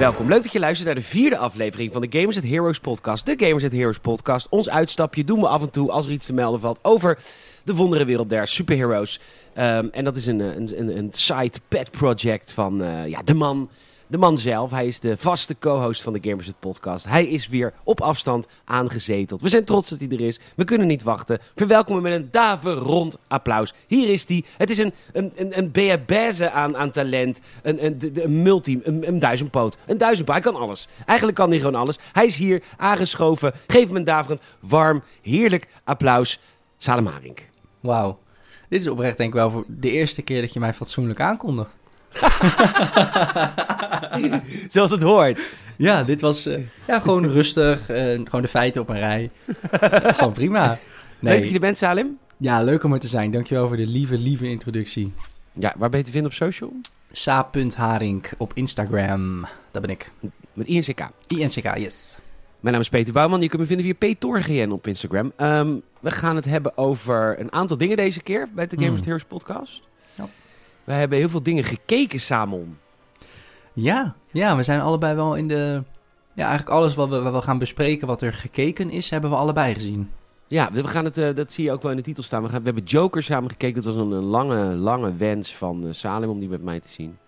Welkom, leuk dat je luistert naar de vierde aflevering van de Gamers at Heroes podcast. De Gamers at Heroes podcast. Ons uitstapje doen we af en toe als er iets te melden valt over de wonderenwereld der superheroes. Ehm, en dat is een, een, een, een side pet project van eh, ja, de man... De man zelf, hij is de vaste co-host van de Gamers podcast. Hij is weer op afstand aangezeteld. We zijn trots dat hij er is. We kunnen niet wachten. Verwelkomen met een daverend applaus. Hier is hij. Het is een, een, een, een beabaze aan, aan talent. Een, een, de- een multi, een, een duizendpoot. Een duizendpoot. Hij kan alles. Eigenlijk kan hij gewoon alles. Hij is hier aangeschoven. Geef hem een daverend, warm, heerlijk applaus. Salem Haring. Wauw. Dit is oprecht denk ik wel voor de eerste keer dat je mij fatsoenlijk aankondigt. Zoals het hoort. Ja, dit was eh, ja, gewoon rustig. eh, gewoon de feiten op een rij. gewoon prima. Leuk dat je Nee. er bent, Salim. Ja, leuk om er te zijn. Dankjewel voor de lieve, lieve introductie. Ja, waar ben je te vinden op social? Sa.haring op Instagram. Dat ben ik. Met INCK. INCK, yes. Mijn naam is Peter Bouwman. Je kunt me vinden via PTorgn op Instagram. Ehm, we gaan het hebben over een aantal dingen deze keer bij de Gamers Mm. Heroes podcast. We hebben heel veel dingen gekeken samen. Ja, ja, we zijn allebei wel in de... Ja, eigenlijk alles wat we, wat we gaan bespreken, wat er gekeken is, hebben we allebei gezien. Ja, we gaan het, eh, dat zie je ook wel in de titel staan. We, gaan, we hebben Joker samen gekeken. Dat was een, een lange, lange wens van eh, Salem om die met mij te zien.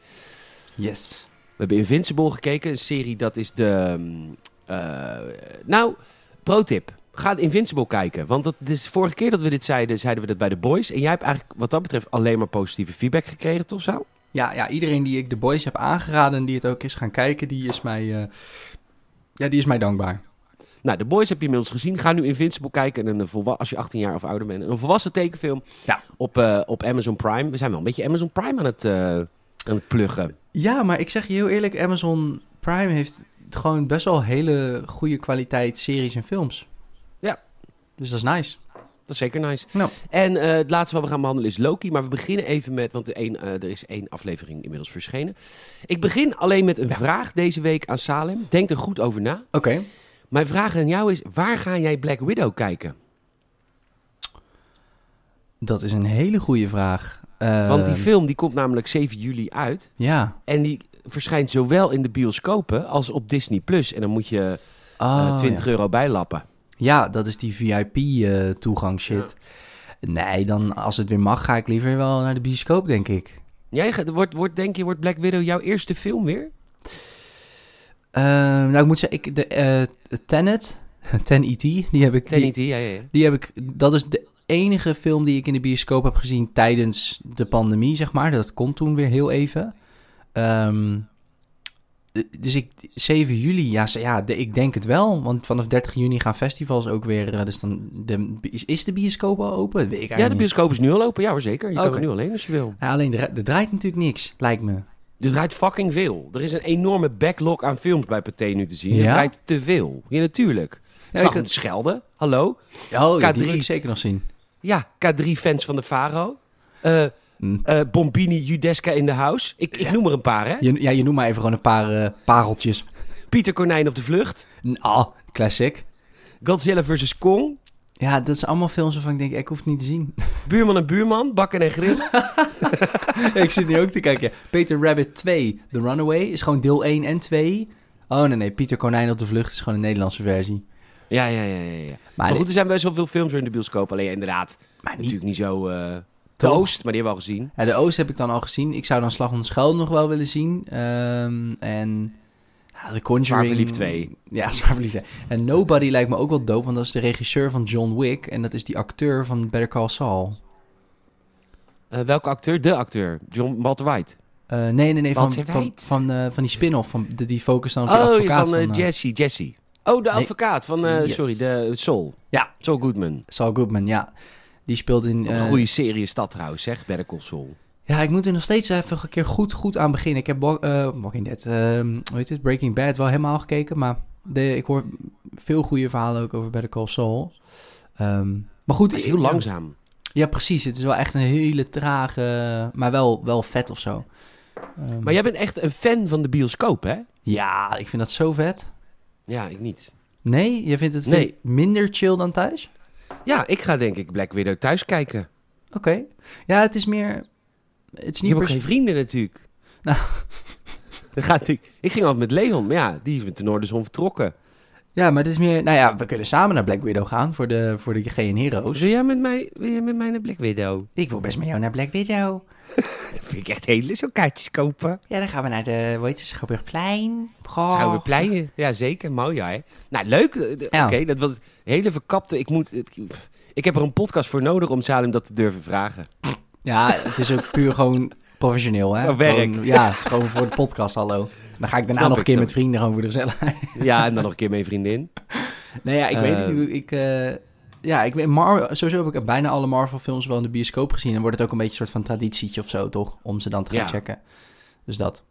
Yes. We hebben Invincible gekeken. Een serie dat is de... mm, eh, nou, pro-tip. Ga Invincible kijken. Want dat is vorige keer dat we dit zeiden, zeiden we dat bij de boys. En jij hebt eigenlijk wat dat betreft alleen maar positieve feedback gekregen, toch zo? Ja, ja, iedereen die ik de boys heb aangeraden en die het ook is gaan kijken, die is mij, eh, ja, die is mij dankbaar. Nou, de boys heb je inmiddels gezien. Ga nu Invincible kijken. En een als je 18 jaar of ouder bent. Een volwassen tekenfilm Ja. op, eh, op Amazon Prime. We zijn wel een beetje Amazon Prime aan het, eh, aan het pluggen. Ja, maar ik zeg je heel eerlijk, Amazon Prime heeft gewoon best wel hele goede kwaliteit series en films. Dus dat is nice. Dat is zeker nice. Nou. En eh, het laatste wat we gaan behandelen is Loki. Maar we beginnen even met, want er, één, eh, er is één aflevering inmiddels verschenen. Ik begin alleen met een vraag deze week aan Salem. Denk er goed over na. Oké. Mijn vraag aan jou is, waar ga jij Black Widow kijken? Dat is een hele goede vraag. Want die Ehm, film die komt namelijk 7 juli uit. Ja. En die verschijnt zowel in de bioscopen als op Disney+. Plus. En dan moet je eh, Oh, 20 ja. euro bijlappen. Ja, dat is die VIP-toegang shit. Nee, dan als het weer mag, ga ik liever wel naar de bioscoop, denk ik. Jij gaat, wordt, wordt, denk je, wordt Black Widow jouw eerste film weer? Ehm, nou, ik moet zeggen, ik, de, eh, Tenet, Ten E.T., die heb ik... die- TNT, ja, ja, ja. Die heb ik, dat is de enige film die ik in de bioscoop heb gezien tijdens de pandemie, zeg maar. Dat kon toen weer heel even. Ehm, d- dus ik, 7 juli, ja, ja de- ik denk het wel. Want vanaf 30 juni gaan festivals ook weer. eh, Dus dan, de, is, is de bioscoop al open? Weet ik Ja, de niet. bioscoop is nu al open. Ja hoor, zeker. Je kan er nu alleen als je wil. Ja, alleen, er, er draait natuurlijk niks, lijkt me. Er draait fucking veel. Er is een enorme backlog aan films bij Pathé nu te zien. Er Ja? draait te veel. Ja, natuurlijk. Ja, ik- schelden. Hallo? Oh, ja, die K3. wil ik zeker nog zien. Ja, K3-fans van de Faro. Eh Eh, Bombini, Judeska in de house. Ik, ik noem er een paar, hè? Je, ja, je noemt maar even gewoon een paar eh, pareltjes. Pieter Konijn op de vlucht. Ah, classic. Godzilla vs. Kong. Ja, dat zijn allemaal films waarvan ik denk, ik hoef het niet te zien. Buurman en buurman. Bakken en grillen. ik zit nu ook te kijken. Peter Rabbit 2, The Runaway, is gewoon deel 1 en 2. Oh nee, nee, Pieter Konijn op de vlucht is gewoon een Nederlandse versie. Ja, ja, ja, ja. ja. Maar, Maar goed, er zijn best wel veel films in de bioscoop. Alleen inderdaad, maar niet... natuurlijk niet zo... eh de Toch? Oost, maar die hebben we al gezien. Ja, de Oost heb ik dan al gezien. Ik zou dan Slag om de Schelde nog wel willen zien. Ehm, en ja, The Conjuring... Zwaar verliefd 2. Ja, Zwaar verliefd 2. En Nobody lijkt me ook wel dope, want dat is de regisseur van John Wick. En dat is die acteur van Better Call Saul. Eh, welke acteur? De acteur. John Walter White. Eh, nee, nee, nee, van, van, eh, van die spin-off. Van, de, die focust dan op die Oh, advocaat van, van... Jesse. Jesse. Oh, de Nee. advocaat van... Yes. Sorry, de Soul. Ja. Saul Goodman. Saul Goodman, ja. Die speelt in... Wat eh, een goede serie is dat trouwens, zeg. Better Call Saul. Ja, ik moet er nog steeds even een keer goed, goed aan beginnen. Ik heb eh, Walking Dead, ehm, hoe heet het, Breaking Bad wel helemaal gekeken. Maar de, ik hoor veel goede verhalen ook over Better Call Saul. Ehm, maar goed, Het is heel langzaam. Ja, precies. Het is wel echt een hele trage, maar wel, wel vet of zo. Ehm, Maar jij bent echt een fan van de bioscoop, hè? Ja, ik vind dat zo vet. Ja, ik niet. Nee, je vindt het Nee. minder chill dan thuis? Ja, ik ga denk ik Black Widow thuis kijken. Oké. Ja, het is meer... Het is Ik niet heb ook geen vrienden natuurlijk. Dat gaat natuurlijk... Ik ging altijd met Leon, maar ja, die is met de Noorderzon vertrokken. Ja, maar het is meer... Nou ja, we kunnen samen naar Black Widow gaan voor de, voor de GN Heroes. Wil jij met mij, wil jij met mij naar Black Widow? Ik wil best met jou naar Black Widow. Dat vind ik echt hele zo kaartjes kopen. Ja, dan gaan we naar de, hoe heet het, Schouwburgplein. Oh. Schouwburgplein, ja zeker, mooi ja. hè. Nou, leuk. eh. Oké, dat was hele verkapte... Ik, moet, ik, ik heb er een podcast voor nodig om Salem dat te durven vragen. Ja, het is ook puur gewoon professioneel, hè? Voor werk. Gewoon- ja, het is gewoon voor de podcast, hallo. Dan ga ik daarna Snap nog een keer met vrienden gewoon voor de gezelligheid. Ja, en dan nog een keer mijn vriendin. Nee, ja, ik weet Eh. niet hoe ik... eh, ja, ik weet, Mar sowieso heb ik bijna alle Marvel-films wel in de bioscoop gezien. En wordt het ook een beetje een soort van traditietje of zo, toch? Om ze dan te gaan Ja. checken. Dus dat.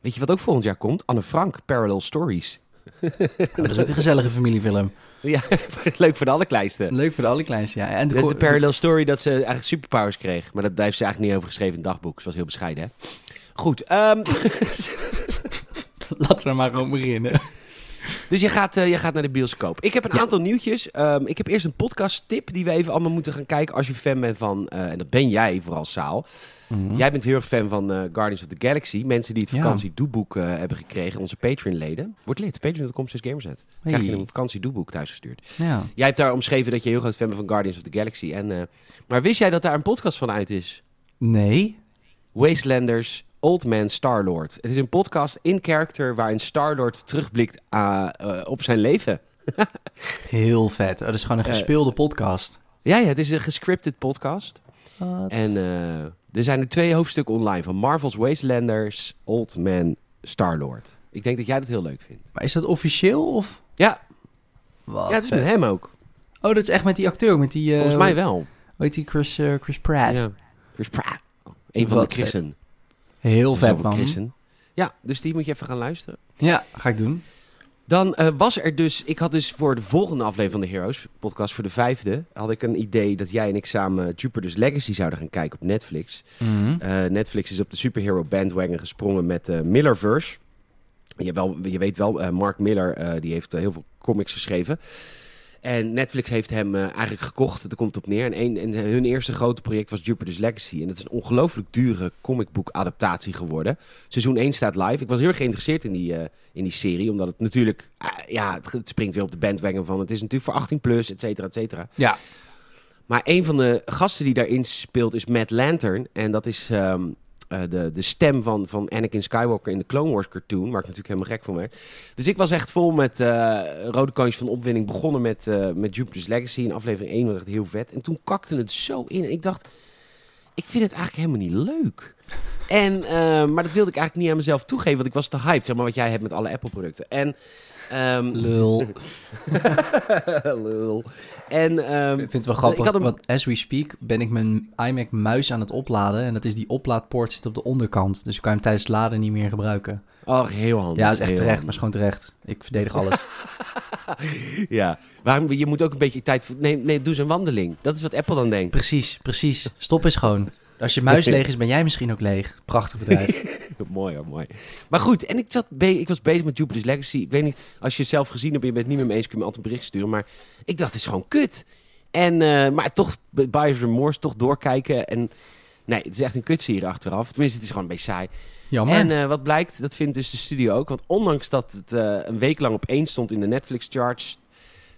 Weet je wat ook volgend jaar komt? Anne Frank, Parallel Stories. Dat is ook een gezellige familiefilm. Ja, leuk voor de allerkleinste. Leuk voor de allerkleinste, ja. En de is parallel story dat ze eigenlijk superpowers kreeg. Maar dat heeft ze eigenlijk niet over geschreven in het dagboek. Ze was heel bescheiden, hè? Goed, ehm, Laten we maar gewoon beginnen. Dus je gaat, eh, je gaat naar de bioscoop. Ik heb een aantal nieuwtjes. Ehm, ik heb eerst een podcast tip die we even allemaal moeten gaan kijken als je fan bent van... eh, en dat ben jij vooral, Saal. Jij bent heel erg fan van eh, Guardians of the Galaxy. Mensen die het vakantiedoeboek hebben gekregen, onze Patreon-leden. Word lid, patreon.com slash gamerset. Krijg je een vakantiedoeboek thuisgestuurd. Ja. Jij hebt daar omschreven dat je heel groot fan bent van Guardians of the Galaxy. En, maar wist jij dat daar een podcast van uit is? Nee? Wastelanders, Old Man Star-Lord. Het is een podcast in character waarin Star-Lord terugblikt ah, eh, op zijn leven. Heel vet. Oh, dat is gewoon een Eh, gespeelde podcast. Ja, ja, het is een gescripted podcast. En eh, er zijn nu twee hoofdstukken online van Marvel's Wastelanders, Old Man Star-Lord. Ik denk dat jij dat heel leuk vindt. Maar is dat officieel of... Ja, Wat ja het is vet. met hem ook. Oh, dat is echt met die acteur, met die... eh, Volgens mij wel. Weet die Chris, eh, Chris Pratt? Ja. Chris Pratt. Een van Wat de Christen. Heel vet, man. Christen. Ja, dus die moet je even gaan luisteren. Ja, ga ik doen. Dan eh, was er dus, ik had dus voor de volgende aflevering van de Heroes podcast, voor de vijfde, had ik een idee dat jij en ik samen Jupiter's Legacy zouden gaan kijken op Netflix. Mhm. Eh, Netflix is op de superhero bandwagon gesprongen met eh Millerverse. Je, wel, je weet wel, Mark Miller die heeft heel veel comics geschreven. En Netflix heeft hem eh, eigenlijk gekocht, daar komt op neer. En, een, en hun eerste grote project was Jupiter's Legacy. En dat is een ongelooflijk dure comicboek adaptatie geworden. Seizoen 1 staat live. Ik was heel erg geïnteresseerd in die, eh, in die serie. Omdat het natuurlijk, ah, ja, het, het springt weer op de bandwagon van. Het is natuurlijk voor 18 plus, et cetera, et cetera. Ja. Maar een van de gasten die daarin speelt is Matt Lantern. En dat is ehm, eh, de, de stem van, van Anakin Skywalker in de Clone Wars cartoon. Waar ik natuurlijk helemaal gek van werd. Dus ik was echt vol met eh, rode kantjes van opwinding. Begonnen met, eh, met Jupiter's Legacy in aflevering 1. was echt heel vet. En toen kakte het zo in. En ik dacht, ik vind het eigenlijk helemaal niet leuk. En, maar dat wilde ik eigenlijk niet aan mezelf toegeven. Want ik was te hyped, zeg maar, wat jij hebt met alle Apple producten. En... ehm, Lul. Lul. En ehm, Ik vind het wel grappig, Ik had hem- want as we speak ben ik mijn iMac muis aan het opladen. En dat is die oplaadpoort zit op de onderkant. Dus ik kan hem tijdens het laden niet meer gebruiken. Oh, heel handig. Ja, dat is echt heel terecht, handig. maar is gewoon terecht. Ik verdedig alles. Ja, waarom, je moet ook een beetje tijd... voor- Nee, nee, doe eens een wandeling. Dat is wat Apple dan denkt. precies, precies. Stop eens gewoon. Als je muis leeg is, ben jij misschien ook leeg. Prachtig bedrijf. mooi hoor, mooi. Maar goed, en ik, zat be- ik was bezig met Jupiter's Legacy. Ik weet niet, als je het zelf gezien hebt en je bent niet met me eens, kun je me altijd een bericht sturen. Maar ik dacht, het is gewoon kut. En, eh, maar toch, buyer's remorse, toch doorkijken. En nee, het is echt een kutserie achteraf. Tenminste, het is gewoon een beetje saai. Jammer. En eh, wat blijkt, dat vindt dus de studio ook. Want ondanks dat het eh, een week lang op één stond in de Netflix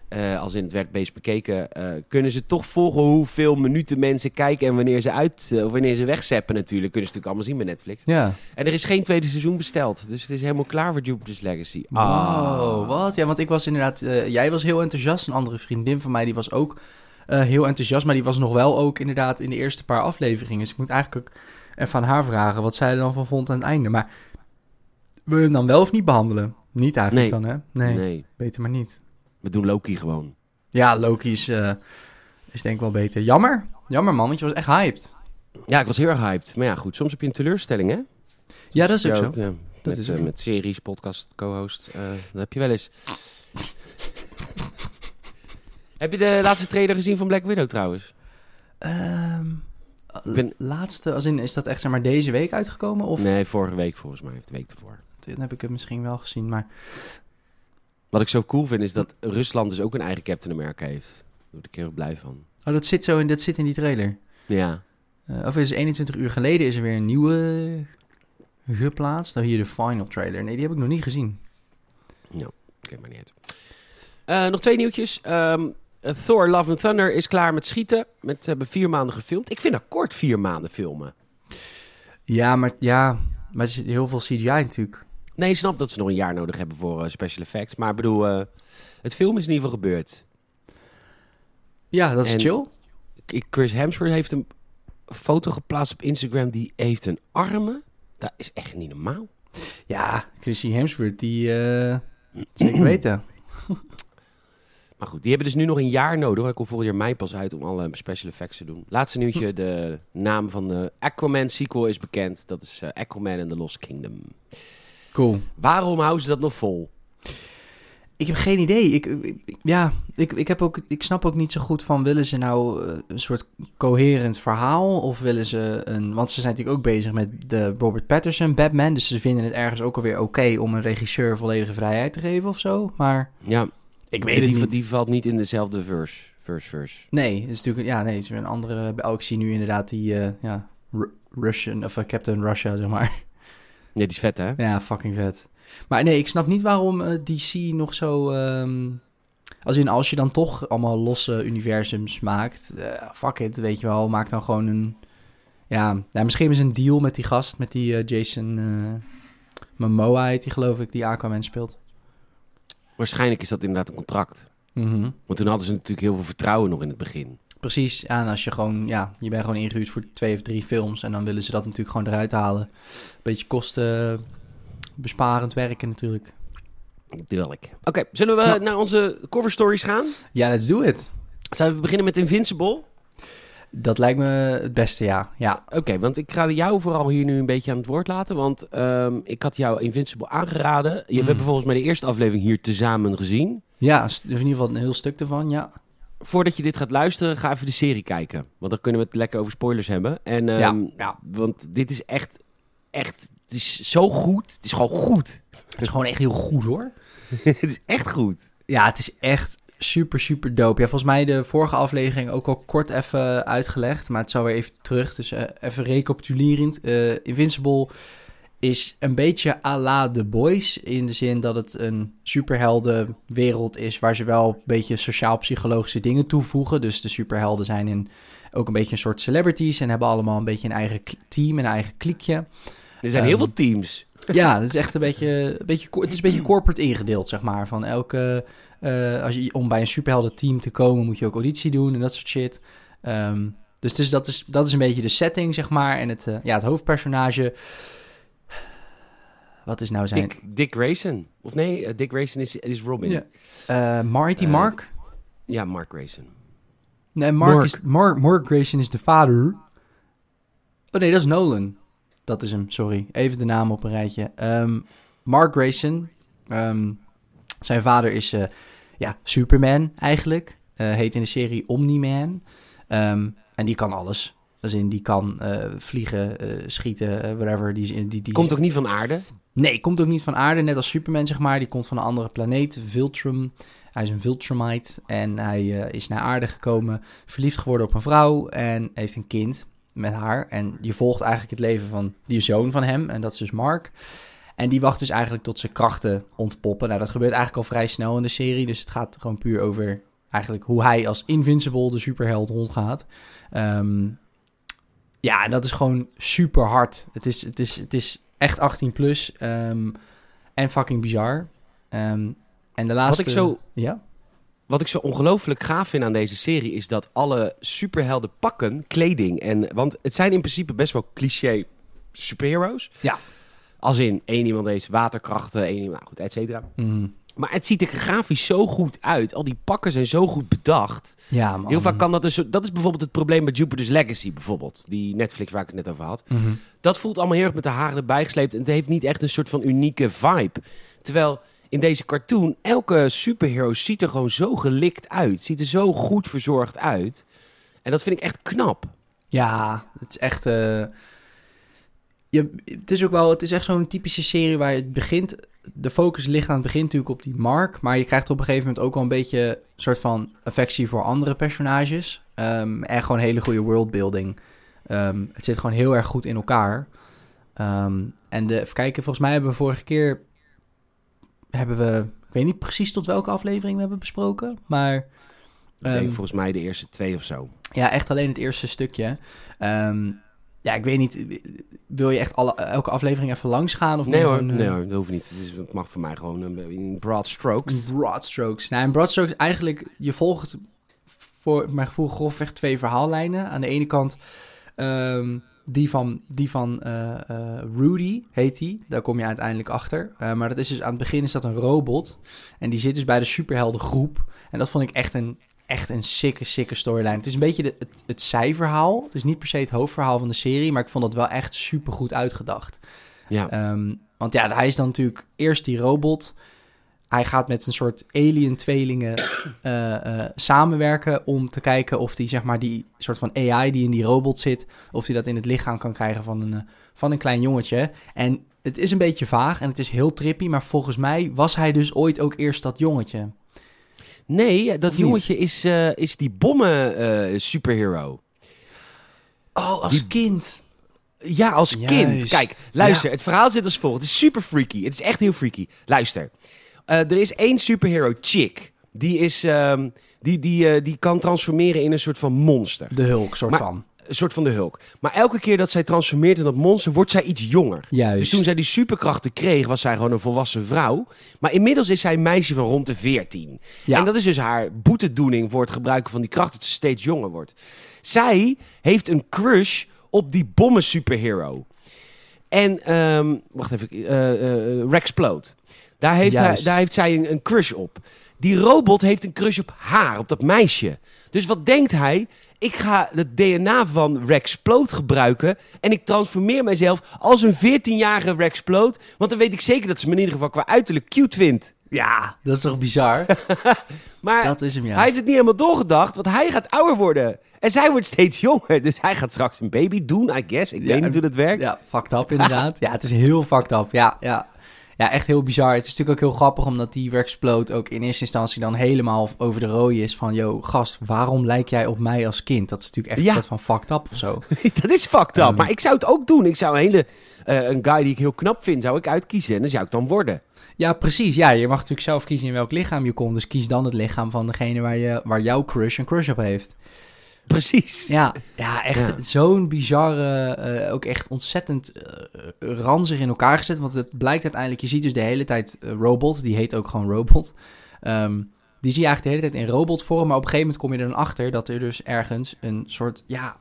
eh, als in het werd bezig bekeken, eh, kunnen ze toch volgen hoeveel minuten mensen kijken en wanneer ze uit, eh, of wanneer ze wegzeppen natuurlijk. Kunnen ze natuurlijk allemaal zien bij Netflix. ja. En er is geen tweede seizoen besteld, dus het is helemaal klaar voor Jupiter's Legacy. Wow, wat? Ja, want ik was inderdaad... eh, jij was heel enthousiast. Een andere vriendin van mij, die was ook eh, heel enthousiast. Maar die was nog wel ook inderdaad in de eerste paar afleveringen. Dus ik moet eigenlijk ook even aan haar vragen wat zij er dan van vond aan het einde. Maar wil je hem dan wel of niet behandelen? Niet eigenlijk Nee. dan, hè? Nee, Nee, beter maar niet. We doen Loki gewoon. Ja, Loki is, eh, is denk ik wel beter. Jammer. Jammer, man, want je was echt hyped. Ja, ik was heel erg hyped. Maar ja, goed, soms heb je een teleurstelling, hè? Ja, dat is ook zo. Ja, met, is eh, met series, podcast, co-host. eh, dat heb je wel eens. heb je de laatste trailer gezien van Black Widow trouwens? Ehm, Ik ben- Laatste, als in, is dat echt zeg maar deze week uitgekomen? Of Nee, vorige week volgens mij, de week ervoor. dan heb ik het misschien wel gezien, maar... Wat ik zo cool vind is dat Rusland dus ook een eigen Captain America heeft. Daar word ik heel blij van. Oh, dat zit zo in, dat zit in die trailer. Ja, Eh, of is 21 uur geleden is er weer een nieuwe geplaatst. Nou, hier de final trailer. Nee, die heb ik nog niet gezien. Oké, maar niet uit. Eh, nog twee nieuwtjes. Ehm, eh, Thor Love and Thunder is klaar met schieten. Met, hebben vier maanden gefilmd. Ik vind dat kort vier maanden filmen. Ja, maar ja, maar er zit heel veel CGI natuurlijk. Nee, ik snap dat ze nog een jaar nodig hebben voor eh, special effects. Maar ik bedoel, eh, het film is in ieder geval gebeurd. Ja, dat is En- chill. Ik- Chris Hemsworth heeft een foto geplaatst op Instagram. Die heeft een armen. Dat is echt niet normaal. Ja, Chrissy Hemsworth, die eh, zeker weten. Maar goed, die hebben dus nu nog een jaar nodig. Hij komt volgend jaar mei pas uit om alle special effects te doen. Laatste nieuwtje. De naam van de Aquaman sequel is bekend. Dat is Aquaman and the Lost Kingdom. Cool. Waarom houden ze dat nog vol? Ik heb geen idee. Ik, ik- ja, ik, ik, heb ook, ik snap ook niet zo goed van... willen ze nou eh, een soort coherent verhaal? Of willen ze een... Want ze zijn natuurlijk ook bezig met de Robert Patterson Batman. Dus ze vinden het ergens ook alweer oké... om een regisseur volledige vrijheid te geven of zo. Maar Ja, ik die, die valt niet in dezelfde verse. Verse, verse. Nee, het is natuurlijk... Ja, nee, het is weer een andere... Oh, ik zie nu inderdaad die... eh, ja, Ru- Russian... Of eh, Captain Russia, zeg maar. Nee, die is vet, hè? Ja, fucking vet. Maar nee, ik snap niet waarom eh, DC nog zo... ehm, als in, als je dan toch allemaal losse universums maakt... eh, fuck it, weet je wel. Maak dan gewoon een... Ja, ja misschien is een deal met die gast, met die eh, Jason Momoa heet die geloof ik, die Aquaman speelt. Waarschijnlijk is dat inderdaad een contract. Mhm. Want toen hadden ze natuurlijk heel veel vertrouwen nog in het begin. Precies, ja, en als je gewoon, ja, je bent gewoon ingehuurd voor twee of drie films en dan willen ze dat natuurlijk gewoon eruit halen. Beetje kostenbesparend werken natuurlijk. Duidelijk. Oké, zullen we Nou. naar onze cover stories gaan? Ja, let's do it. Zullen we beginnen met Invincible? Dat lijkt me het beste, ja. Ja, Oké, want ik ga jou vooral hier nu een beetje aan het woord laten. Want ehm, ik had jou Invincible aangeraden. Je Mm. hebt volgens mij de eerste aflevering hier tezamen gezien. ja in ieder geval een heel stuk ervan, ja. Voordat je dit gaat luisteren, ga even de serie kijken. Want dan kunnen we het lekker over spoilers hebben. En, ehm, Ja, ja. Want dit is echt, echt, het is zo goed. Het is gewoon goed. Het is gewoon echt heel goed hoor. het is echt goed. Ja, het is echt super, super dope. Ja, volgens mij de vorige aflevering ook al kort even uitgelegd, maar het zal weer even terug. Dus eh, even recapitulerend. Eh, Invincible is een beetje à la The Boys, in de zin dat het een superheldenwereld is waar ze wel een beetje sociaal-psychologische dingen toevoegen. Dus de superhelden zijn in ook een beetje een soort celebrities en hebben allemaal een beetje een eigen team, een eigen kliekje. Er zijn heel Ehm, veel teams. Ja, het is echt een beetje, een beetje, het is een beetje corporate ingedeeld, zeg maar. Van elke, eh, als je, om bij een superhelden team te komen, moet je ook auditie doen en dat soort shit. Ehm, dus dus dat, is, dat is een beetje de setting, zeg maar. En het, eh, ja, het hoofdpersonage, wat is nou zijn... Dick, Dick Grayson. Of nee, eh, Dick Grayson is, is Robin. Ja. Ja. Eh, Marty Eh, Mark? Mark Grayson. Nee, Mark, Mark. Is, Mark, Mark Grayson is de vader. Oh nee, dat is Nolan. Dat is hem, sorry. Even de naam op een rijtje. Ehm, Mark Grayson. ehm, zijn vader is eh, ja, Superman eigenlijk. Eh, heet in de serie Omni-Man. Ehm, en die kan alles. Als in, die kan eh, vliegen, eh, schieten, whatever. Die, die, die, die Komt ook niet van aarde. Nee, komt ook niet van aarde, net als Superman, zeg maar. Die komt van een andere planeet, Viltrum. Hij is een Viltrumite en hij eh, is naar aarde gekomen, verliefd geworden op een vrouw en heeft een kind met haar. En je volgt eigenlijk het leven van die zoon van hem, en dat is dus Mark. En die wacht dus eigenlijk tot zijn krachten ontpoppen. Nou, dat gebeurt eigenlijk al vrij snel in de serie, dus het gaat gewoon puur over eigenlijk hoe hij als Invincible, de superheld, rondgaat. Ehm, ja, en dat is gewoon super hard. Het is, het is, het is echt 18 plus ehm, en fucking bizar. Ehm, en de laatste... Wat ik zo, Ja? wat ik zo ongelooflijk gaaf vind aan deze serie is dat alle superhelden pakken kleding. En, want het zijn in principe best wel cliché superheroes. Ja. Als in één iemand heeft waterkrachten, één iemand, nou goed, et cetera. Mhm. Maar het ziet er grafisch zo goed uit. Al die pakken zijn zo goed bedacht. Ja, man. Heel vaak kan dat dus... Dat is bijvoorbeeld het probleem met Jupiter's Legacy bijvoorbeeld. Die Netflix waar ik het net over had. Mhm. Dat voelt allemaal heel erg met de haren erbij gesleept. En het heeft niet echt een soort van unieke vibe. Terwijl in deze cartoon, elke superhero ziet er gewoon zo gelikt uit. Ziet er zo goed verzorgd uit. En dat vind ik echt knap. Ja, het is echt... eh, je, het is ook wel... Het is echt zo'n typische serie waar het begint... De focus ligt aan het begin natuurlijk op die Mark. Maar je krijgt op een gegeven moment ook wel een beetje... een soort van affectie voor andere personages. Ehm, en gewoon hele goede worldbuilding. Ehm, het zit gewoon heel erg goed in elkaar. Ehm, en de, even kijken, volgens mij hebben we vorige keer... Hebben we... Ik weet niet precies tot welke aflevering we hebben besproken. Maar... Ik denk volgens mij de eerste twee of zo. ja, echt alleen het eerste stukje. Ehm, ja, ik weet niet. Wil je echt alle, elke aflevering even langs gaan? Of Nee hoor, eh, nee hoor, dat hoeft niet. Het, is, het mag voor mij gewoon een- in broad strokes. Broad strokes. Nou, en broad strokes eigenlijk, je volgt voor mijn gevoel grofweg twee verhaallijnen. Aan de ene kant ehm, die van, die van eh, eh, Rudy, heet die. Daar kom je uiteindelijk achter. Eh, maar dat is dus aan het begin is dat een robot. En die zit dus bij de superheldengroep. En dat vond ik echt een, echt een sikke, sikke storyline. Het is een beetje de, het, het zijverhaal. Het is niet per se het hoofdverhaal van de serie. Maar ik vond dat wel echt super goed uitgedacht. Ja, Ehm, want ja, hij is dan natuurlijk eerst die robot. Hij gaat met een soort alien-tweelingen eh, eh, samenwerken om te kijken of hij zeg maar die soort van AI die in die robot zit, of hij dat in het lichaam kan krijgen van een, eh, van een klein jongetje. En het is een beetje vaag en het is heel trippy, maar volgens mij was hij dus ooit ook eerst dat jongetje. Nee, dat jongetje is, eh, is die bommen eh, superhero. Oh, als kind. Ja, als Juist. kind. Kijk, luister, het verhaal zit als volgt. Het is super freaky. Het is echt heel freaky. Luister. Eh, er is één superhero, Chick. Die, is, ehm, die, die, eh, die kan transformeren in een soort van monster. De Hulk, soort Maar- van. Een soort van de Hulk. Maar elke keer dat zij transformeert in dat monster, wordt zij iets jonger. Juist. Dus toen zij die superkrachten kreeg, was zij gewoon een volwassen vrouw. Maar inmiddels is zij een meisje van rond de 14. Ja. En dat is dus haar boetedoening voor het gebruiken van die kracht, dat ze steeds jonger wordt. Zij heeft een crush op die bommen superhero. En, ehm, wacht even, eh eh Rexplode. Daar heeft, hij, daar heeft zij een, een crush op. Die robot heeft een crush op haar, op dat meisje. Dus wat denkt hij? Ik ga het DNA van Rexplode gebruiken en ik transformeer mijzelf als een 14-jarige Rexplode. Want dan weet ik zeker dat ze me in ieder geval qua uiterlijk cute vindt. Ja, dat is toch bizar? Maar dat is hem, ja. hij heeft het niet helemaal doorgedacht, want hij gaat ouder worden. En zij wordt steeds jonger. Dus hij gaat straks een baby doen, I guess. Ik Ja, weet niet hoe dat werkt. Ja, fucked up inderdaad. ja, het is heel fucked up. Ja, ja. Ja, echt heel bizar. Het is natuurlijk ook heel grappig omdat die Rexplode ook in eerste instantie dan helemaal over de rooi is van... Yo, gast, waarom lijk jij op mij als kind? Dat is natuurlijk echt Ja. een soort van fucked up of zo. dat is fucked up. Ehm. maar ik zou het ook doen. Ik zou een hele... eh, een guy die ik heel knap vind, zou ik uitkiezen. En dan zou ik dan worden. Ja, precies. Ja, je mag natuurlijk zelf kiezen in welk lichaam je komt. Dus kies dan het lichaam van degene waar, je, waar jouw crush een crush op heeft. Precies. Ja, ja echt Ja. zo'n bizarre, eh, ook echt ontzettend eh, ranzig in elkaar gezet. Want het blijkt uiteindelijk, je ziet dus de hele tijd eh, Robot, die heet ook gewoon Robot. Ehm, die zie je eigenlijk de hele tijd in robotvorm, maar op een gegeven moment kom je er dan achter dat er dus ergens een soort, ja,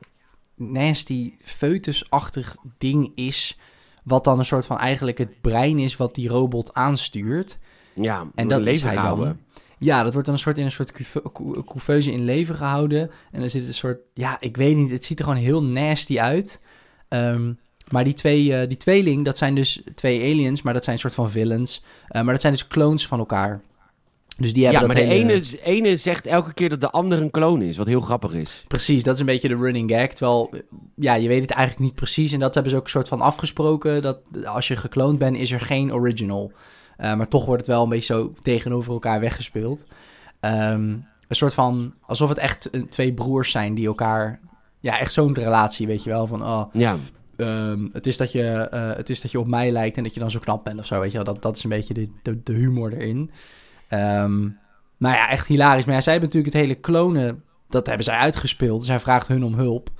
nasty, foetusachtig ding is. Wat dan een soort van eigenlijk het brein is wat die robot aanstuurt. Ja, En dat is leven hij houden. dan. Ja, dat wordt dan een soort in een soort couve- cou- couveuse in leven gehouden. En er zit een soort, ja, ik weet niet, het ziet er gewoon heel nasty uit. Ehm, maar die twee, eh, die tweeling, dat zijn dus twee aliens, maar dat zijn een soort van villains. Eh, maar dat zijn dus clones van elkaar. Dus die Ja, hebben maar dat de hele... ene, ene zegt elke keer dat de ander een kloon is. Wat heel grappig is. Precies, dat is een beetje de running gag. Terwijl, ja, je weet het eigenlijk niet precies. En dat hebben ze ook een soort van afgesproken. Dat als je gekloond bent, is er geen original. Eh, maar toch wordt het wel een beetje zo tegenover elkaar weggespeeld. Ehm, een soort van, alsof het echt twee broers zijn die elkaar... Ja, echt zo'n relatie, weet je wel. Van, oh, Ja, ehm, het, is dat je, eh, het is dat je op mij lijkt en dat je dan zo knap bent of zo, weet je wel. Dat, dat is een beetje de, de, de humor erin. Ehm, nou ja, echt hilarisch. Maar ja, zij hebben natuurlijk het hele klonen, dat hebben zij uitgespeeld. Dus hij vraagt hun om hulp.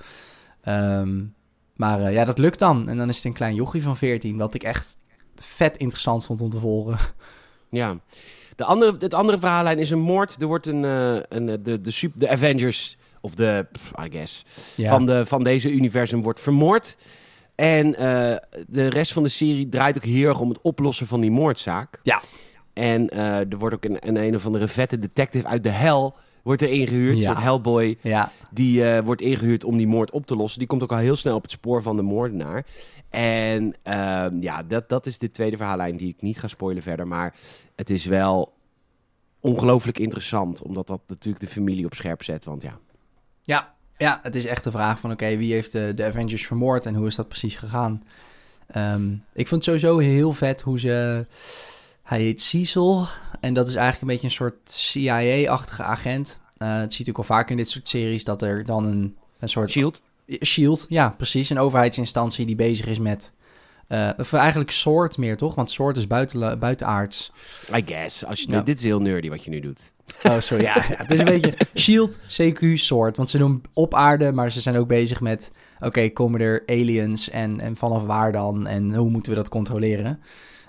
Maar eh, ja, dat lukt dan. En dan is het een klein jochie van 14, wat ik echt vet interessant vond om te volgen. ja. De andere, het andere verhaallijn is een moord. Er wordt een, eh, een, de, de, super, de Avengers, of de, I guess, Ja. van, de, van deze universum wordt vermoord. En eh, de rest van de serie draait ook heel erg om het oplossen van die moordzaak. Ja. En eh, er wordt ook een, een, een of andere vette detective uit de hel wordt er ingehuurd. Ja. Hellboy. ja, Die eh, wordt ingehuurd om die moord op te lossen. Die komt ook al heel snel op het spoor van de moordenaar. En ehm, ja, dat, dat is de tweede verhaallijn die ik niet ga spoilen verder. Maar het is wel ongelooflijk interessant. Omdat dat natuurlijk de familie op scherp zet. Want ja, ja, ja, het is echt de vraag van, oké, wie heeft de, de Avengers vermoord en hoe is dat precies gegaan? Ehm, ik vond het sowieso heel vet hoe ze... Hij heet Cecil en dat is eigenlijk een beetje een soort CIA-achtige agent. Eh het ziet ook al vaak in dit soort series dat er dan een, een soort... Shield. Shield, ja, precies. Een overheidsinstantie die bezig is met Eh, of eigenlijk Sword meer, toch? Want Sword is buiten, buitenaards. I guess. Als je, Ja. Dit is heel nerdy wat je nu doet. Oh, sorry. Ja, ja, het is een beetje Shield, CQ, Sword. Want ze doen op aarde, maar ze zijn ook bezig met... Oké, komen er aliens en, en vanaf waar dan? En hoe moeten we dat controleren?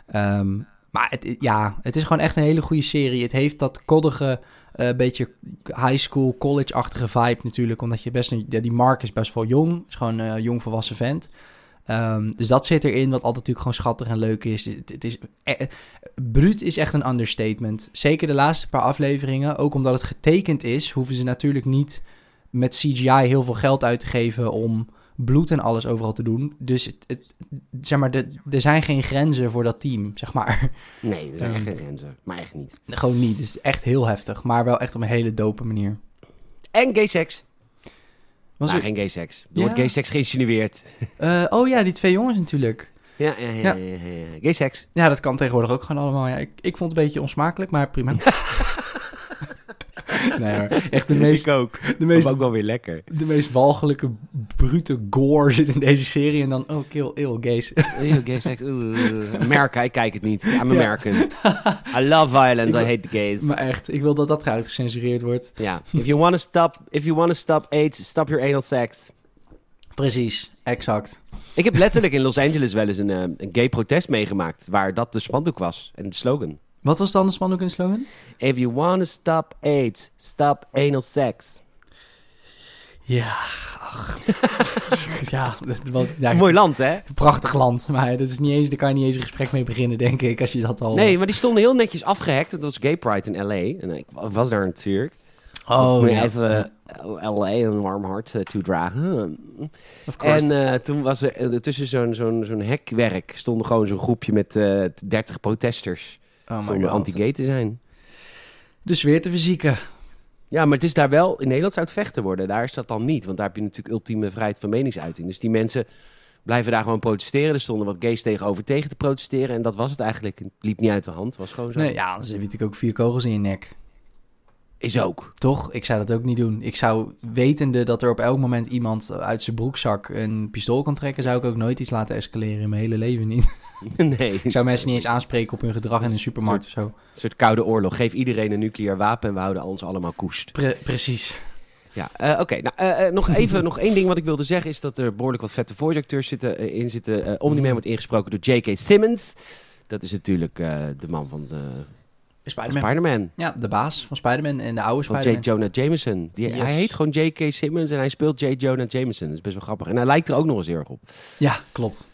Ehm, maar het, ja, het is gewoon echt een hele goede serie. Het heeft dat koddige, eh, beetje high school, college-achtige vibe natuurlijk. Omdat je best die Mark is best wel jong. Is gewoon een jong volwassen vent. Ehm, dus dat zit erin, wat altijd natuurlijk gewoon schattig en leuk is. Het, het is eh, bruut is echt een understatement. Zeker de laatste paar afleveringen. Ook omdat het getekend is, hoeven ze natuurlijk niet met CGI heel veel geld uit te geven om bloed en alles overal te doen. Dus het, het- zeg maar, de, er zijn geen grenzen voor dat team, zeg maar. Nee, er zijn echt geen grenzen. Maar echt niet. Gewoon niet. Het is echt heel heftig, maar wel echt op een hele dope manier. En gay seks. Was nou, er- geen gay seks. Er Ja. wordt gay seks geïnsinueerd. Eh, oh ja, die twee jongens natuurlijk. Ja, ja, ja. Ja. ja, ja, ja. Gay seks. Ja, dat kan tegenwoordig ook gewoon allemaal. Ja, ik, ik vond het een beetje onsmakelijk, maar prima. nee hoor, echt de meest, Ik ook. de meest, ook wel weer lekker. de meest walgelijke, brute gore zit in deze serie. En dan, oh, kill, ew, gays. Eeuw, gay seks. Oeh. Amerika, ik kijk het niet. I'm Ja. American. I love violence. Ik I hate the gays. maar echt, ik wil dat dat eruit gecensureerd wordt. Ja. If you want to stop, if you want to stop AIDS, stop your anal sex. Precies, exact. Ik heb letterlijk in Los Angeles wel eens een, eh, een gay protest meegemaakt. Waar dat de spandoek was. En de slogan. Wat was dan de spandoek in de slogan? If you want to stop AIDS, stop anal sex. Ja, ach. ja, dat- wat, ja, Mooi land, hè? prachtig land. Maar dat is niet eens, daar kan je niet eens een gesprek mee beginnen, denk ik, als je dat al... Nee, maar die stonden heel netjes afgehackt. Dat was Gay Pride in LA. En ik was daar natuurlijk. oh, ja. even eh, LA een warm hart eh, toedragen. Of course. En eh, toen was er eh, tussen zo'n zo'n zo'n hekwerk stonden gewoon zo'n groepje met eh 30 protesters. Oh god. anti-gay te zijn. De sfeer te verzieken. Ja, maar het is daar wel, in Nederland zou het vechten worden. Daar is dat dan niet, want daar heb je natuurlijk ultieme vrijheid van meningsuiting. Dus die mensen blijven daar gewoon protesteren. Er stonden wat gays tegenover tegen te protesteren. En dat was het eigenlijk. Het liep niet uit de hand, het was gewoon zo. Nee, ja, dan heb je natuurlijk ook vier kogels in je nek. Is ook. Toch? Ik zou dat ook niet doen. Ik zou, wetende dat er op elk moment iemand uit zijn broekzak een pistool kan trekken, zou ik ook nooit iets laten escaleren in mijn hele leven niet. nee, Ik zou mensen niet eens aanspreken op hun gedrag in een supermarkt of zo. een soort koude oorlog. Geef iedereen een nucleair wapen en we houden ons allemaal koest. Pre- precies. Ja, eh, oké. Nou, eh, eh, nog even, nog één ding wat ik wilde zeggen is dat er behoorlijk wat vette voice acteurs zitten, in zitten. Eh Omni-Man wordt ingesproken door J.K. Simmons. Dat is natuurlijk de man van, de, Spider-Man. Spider-Man. ja, de baas van Spider-Man en de oude Van J. Spider-Man. Jonah Jameson. Die, Yes. Hij heet gewoon J.K. Simmons en hij speelt J. Jonah Jameson. Dat is best wel grappig. En hij lijkt er ook nog eens heel erg op. Ja, klopt.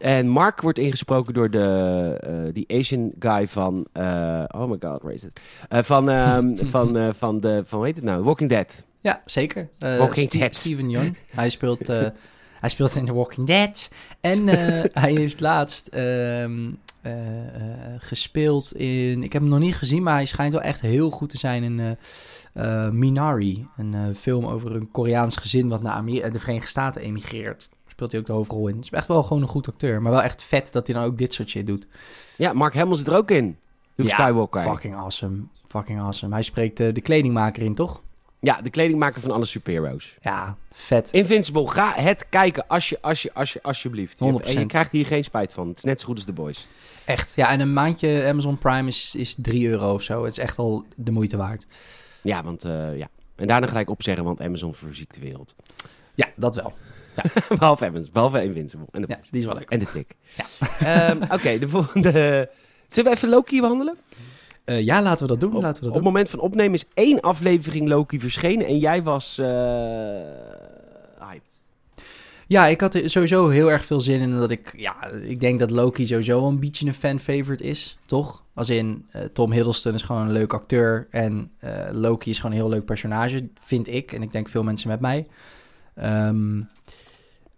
En Mark wordt ingesproken door de eh, die Asian guy van... eh, oh my god, racist. Eh, van, ehm, van, eh, van de... Van, hoe heet het nou? Walking Dead. Ja, zeker. Eh, Walking Ste- Dead. Steven Yeun. Hij speelt, eh, hij speelt in The Walking Dead. En eh, hij heeft laatst ehm, eh, eh, gespeeld in... Ik heb hem nog niet gezien, maar hij schijnt wel echt heel goed te zijn in eh, Minari. Een film over een Koreaans gezin wat naar Amer- de Verenigde Staten emigreert. Speelt hij ook de hoofdrol in. Is echt wel gewoon een goed acteur. Maar wel echt vet dat hij dan ook dit soort shit doet. Ja, Mark Hamill zit er ook in. Luke Ja, Skywalker. Fucking awesome. Fucking awesome. Hij spreekt de kledingmaker in, toch? Ja, de kledingmaker van alle superheroes. Ja, vet. Invincible, ga het kijken als je, als je, als je, alsjeblieft. Je hebt- En je 100%. krijgt hier geen spijt van. Het is net zo goed als The Boys. Echt. Ja, en een maandje Amazon Prime is, is 3 euro of zo. Het is echt wel de moeite waard. Ja, want eh, ja. En daarna gelijk opzeggen, want Amazon verziekt de wereld. Ja, dat wel. behalve Amazon, behalve Invincible. En de, Ja, die is wel leuk. en de tik. Ja. Ehm, Oké, de volgende... Zullen we even Loki behandelen? Eh, ja, laten we dat doen. Op, laten we op dat het doen. moment van opnemen is één aflevering Loki verschenen en jij was eh hyped. Ja, ik had er sowieso heel erg veel zin in. Omdat ik, ja, ik denk dat Loki sowieso een beetje een fan-favorite is, toch? Als in, eh, Tom Hiddleston is gewoon een leuk acteur. En Loki is gewoon een heel leuk personage, vind ik. En ik denk veel mensen met mij. Ehm,